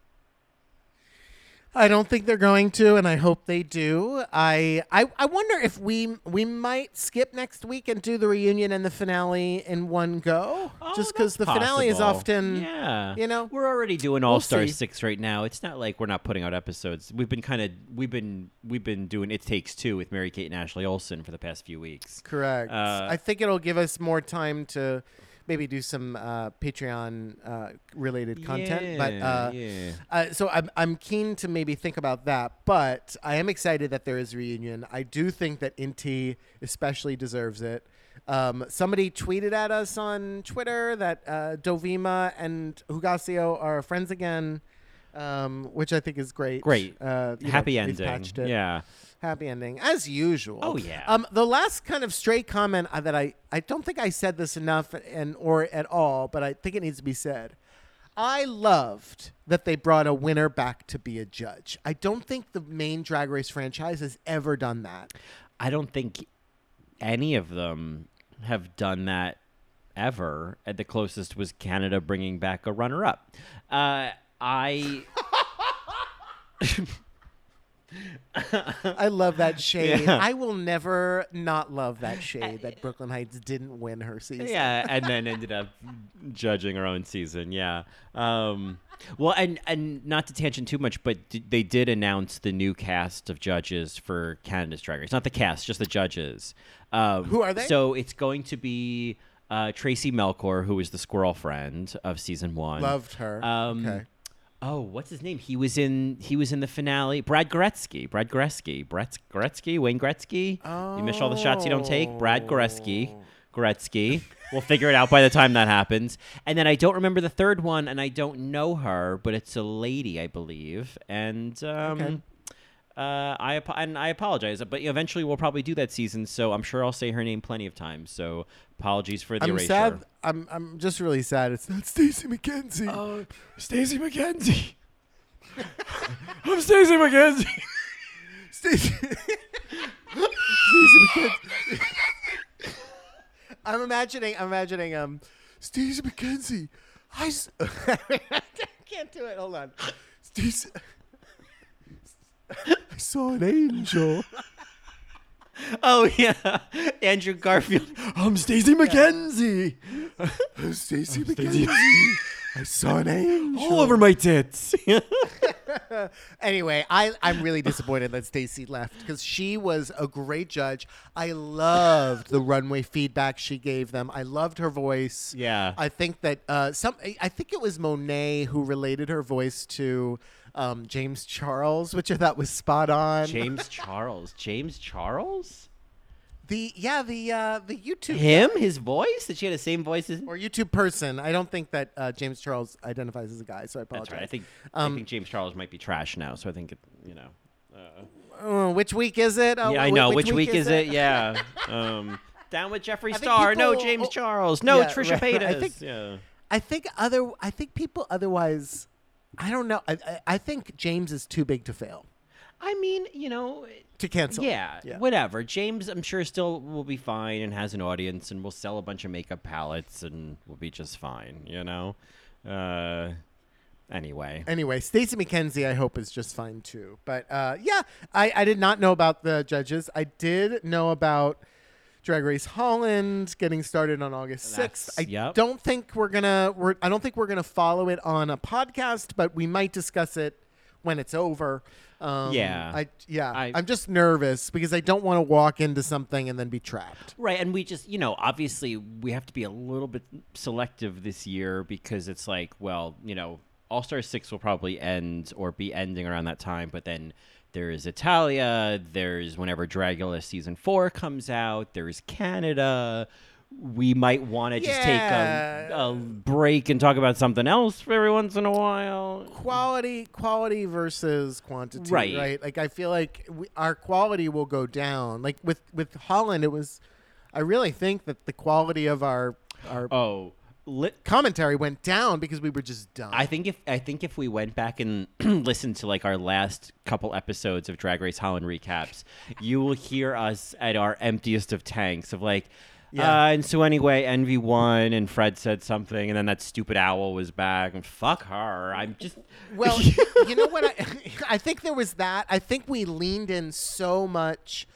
I don't think they're going to, and I hope they do. I, I I wonder if we we might skip next week and do the reunion and the finale in one go, just because the finale is often, yeah. you know. We're already doing All Star see. Six right now. It's not like we're not putting out episodes. We've been kind of we've been we've been doing It Takes Two with Mary Kate and Ashley Olsen for the past few weeks. Correct. Uh, I think it'll give us more time to maybe do some uh, Patreon uh, related content. But uh, yeah. uh, so I'm I'm keen to maybe think about that. But I am excited that there is a reunion. I do think that Inti especially deserves it. Um, somebody tweeted at us on Twitter that uh, Dovima and Hugáceo are friends again, um, which I think is great. Great. Uh, you know, Happy ending. Yeah. Happy ending as usual. Oh, yeah. Um, the last kind of stray comment that I I don't think I said this enough and or at all, but I think it needs to be said. I loved that they brought a winner back to be a judge. I don't think the main Drag Race franchise has ever done that. I don't think any of them have done that ever. The closest was Canada bringing back a runner-up. Uh, I I love that shade. Yeah. I will never not love that shade that Brooklyn Hytes didn't win her season. yeah, and then ended up judging her own season. Yeah. Um, well, and and not to tangent too much, but d- they did announce the new cast of judges for Canada's Drag Race. Not the cast, just the judges. Um, Who are they? So it's going to be uh, Traci Melchor, who is the squirrel friend of season one. Loved her. Um, okay. Oh, what's his name? He was in he was in the finale. Brad Goretzky. Brad Goretzky. Brett Goretzky. Wayne Gretzky. You miss all the shots you don't take. Brad Goretzky. Oh. Gretzky. We'll figure it out by the time that happens. And then I don't remember the third one, and I don't know her, but it's a lady, I believe. And um, Okay. Uh, I and I apologize, but eventually we'll probably do that season. So I'm sure I'll say her name plenty of times. So apologies for the I'm erasure. sad. I'm I'm just really sad. It's not Stacey McKenzie. Stacey McKenzie. I'm Stacey McKenzie. Stacey. Stacey McKenzie. I'm imagining. I'm imagining. Um, Stacey McKenzie. I. S- I can't do it. Hold on. Stacey. I saw an angel. Oh yeah, Andrew Garfield. I'm Stacey McKenzie. I'm Stacey McKenzie. I saw an angel. All over my tits. Anyway, I, I'm really disappointed that Stacey left because she was a great judge. I loved the runway feedback she gave them. I loved her voice. Yeah. I think that uh, some. I think it was Monet who related her voice to um, James Charles, which I thought was spot on. James Charles. James Charles. The yeah the uh, the YouTube Him, his voice. That she had the same voice as. or YouTube person. I don't think that uh, James Charles identifies as a guy, so I apologize. That's right. I think. Um, I think James Charles might be trash now. So I think it, you know. Uh, which week is it? Uh, yeah, I know. Which, week, is it? Yeah. Um, down with Jeffree Star. no, James oh, Charles. No, yeah, Trisha right. Paytas. I think- yeah. I think other. I think people otherwise. I don't know. I, I, I think James is too big to fail I mean, you know, to cancel. Yeah, Yeah. whatever. James, I'm sure, still will be fine and has an audience, and will sell a bunch of makeup palettes, and will be just fine. You know. Uh, anyway, Anyway, Stacey McKenzie, I hope is just fine too. But uh, yeah, I, I did not know about the judges. I did know about Drag Race Holland getting started on August sixth. I yep. don't think we're gonna. We're, I don't think we're gonna follow it on a podcast, but we might discuss it when it's over. Um, Yeah. I yeah. I- am just nervous because I don't want to walk into something and then be trapped. Right, and we just, you know, obviously we have to be a little bit selective this year because it's like, well, you know, All Star 6 will probably end or be ending around that time, but then there's Italia, there's whenever Dragula season 4 comes out, there's Canada. We might want to just take a, a break and talk about something else for every once in a while. Quality, quality versus quantity, Right. Right. Like I feel like we, our quality will go down. Like with with Holland, it was. I really think that the quality of our our Oh, lit, commentary went down because we were just done. I think if I think if we went back and listened to like our last couple episodes of Drag Race Holland recaps, you will hear us at our emptiest of tanks of like. Yeah. Uh, and so anyway, Envy won, and Fred said something, and then that stupid owl was back, and fuck her. I'm just Well, you know what? I, I think there was that. I think we leaned in so much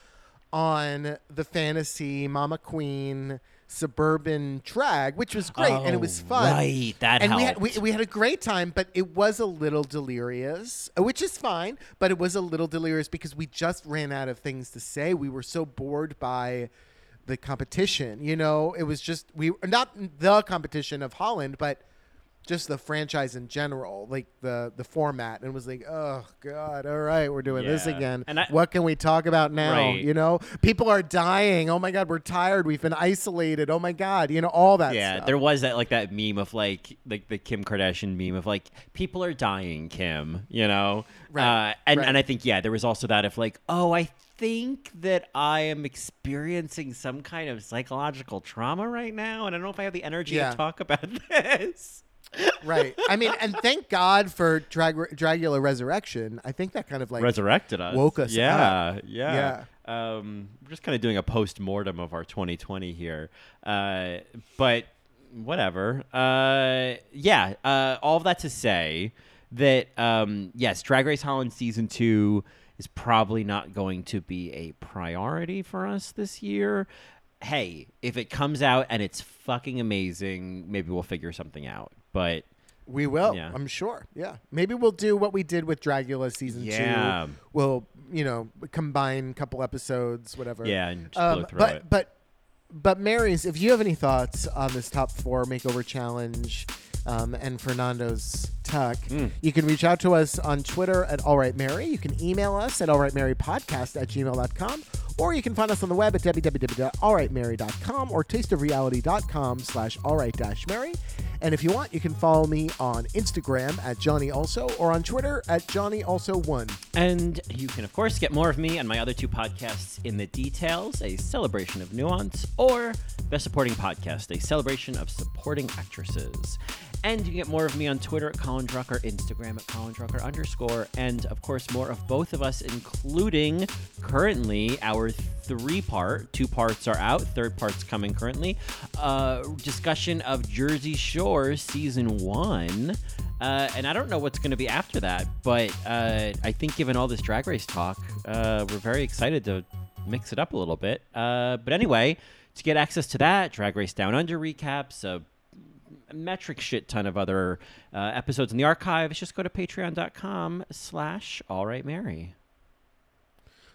on the fantasy Mama Queen suburban drag, which was great and it was Oh, fun. right, that and we had we, we had a great time, but it was a little delirious, uh, which is fine. But it was a little delirious because we just ran out of things to say. We were so bored by the competition. You know, it was just we not the competition of Holland, but just the franchise in general, like the the format, and was like, oh god, all right, we're doing this again. And I- what can we talk about now? Right. You know, people are dying. Oh my god, we're tired. We've been isolated. Oh my god, you know all that. yeah. stuff. There was that like that meme of like like the Kim Kardashian meme of like people are dying, Kim. You know, Right, Uh, and right. and I think yeah, there was also that of like, oh, I think that I am experiencing some kind of psychological trauma right now, and I don't know if I have the energy Yeah. to talk about this. Right. I mean, and thank God for Drag- Dragula Resurrection. I think that kind of like Resurrected us, woke us yeah, up. Yeah, Um, we're just kind of doing a post mortem of our 2020 here, uh, but whatever. Uh, yeah, uh, all of that to say that um, yes, Drag Race Holland season two is probably not going to be a priority for us this year. Hey, if it comes out and it's fucking amazing, maybe we'll figure something out. But We will. Yeah. I'm sure. Yeah. Maybe we'll do what we did with Dragula season Yeah. two. We'll, you know, combine a couple episodes, whatever. yeah, and just Um, but it. but but Mary's, if you have any thoughts on this top four makeover challenge um, and Fernando's tuck, Mm. you can reach out to us on Twitter at All Right Mary. You can email us at allrightmarypodcast at gmail.com. Or you can find us on the web at www.allrightmary.com or tasteofreality.com slash allright-mary. And if you want, you can follow me on Instagram at Johnny Also or on Twitter at Johnny Also One. And you can, of course, get more of me and my other two podcasts in the details a celebration of nuance, or Best Supporting Podcast, a celebration of supporting actresses. And you can get more of me on Twitter at Colin Drucker, Instagram at Colin Drucker underscore, and of course, more of both of us, including currently our three part, two parts are out, third part's coming currently, uh, discussion of Jersey Shore season one. Uh, and I don't know what's going to be after that, but uh, I think given all this drag race talk, uh, we're very excited to mix it up a little bit. Uh, but anyway, to get access to that, Drag Race Down Under recaps, a metric shit ton of other uh, episodes in the archives, just go to patreon.com slash all right mary.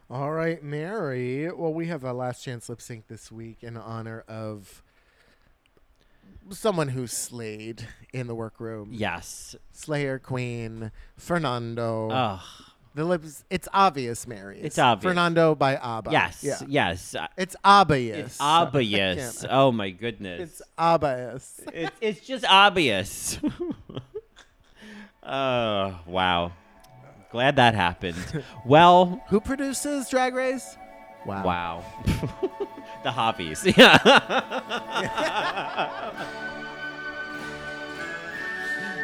All right, Mary. Well, we have a last chance lip sync this week in honor of someone who slayed in the workroom. Yes. Slayer Queen, Fernando. Ugh. The lips. It's obvious, Mary. It's obvious. Fernando by ABBA. yes. Yeah. Yes. Uh, It's obvious. It's obvious. Oh my goodness. It's obvious. it's, it's just obvious. oh, wow. Glad that happened. Well, Who produces Drag Race? Wow. wow. the Javis. Yeah.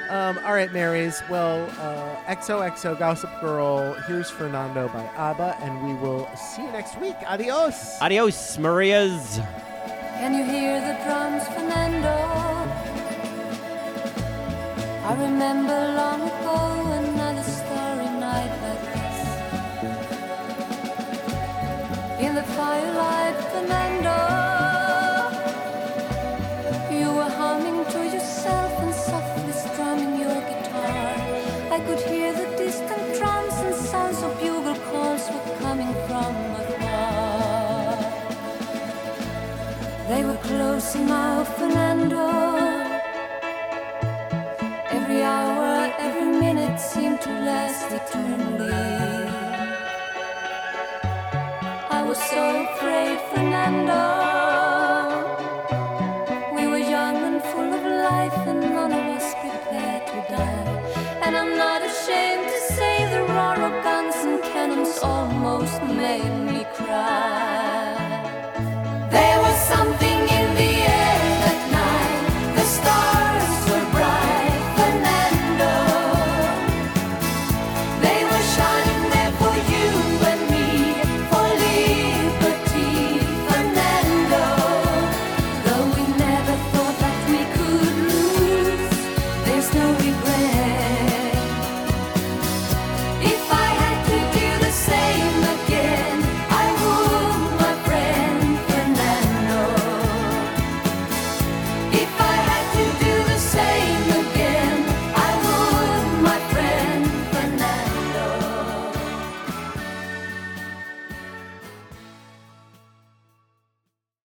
Um, all right, Marys. Well, uh, XOXO Gossip Girl. Here's Fernando by ABBA, and we will see you next week. Adios. Adios, Marias. Can you hear the drums, Fernando? I remember long ago another starry night like this. In the firelight, Close now, Fernando. Every hour, every minute seemed to last eternally. I was so afraid, Fernando. We were young and full of life, and none of us prepared to die. And I'm not ashamed to say the roar of guns and cannons almost made me cry.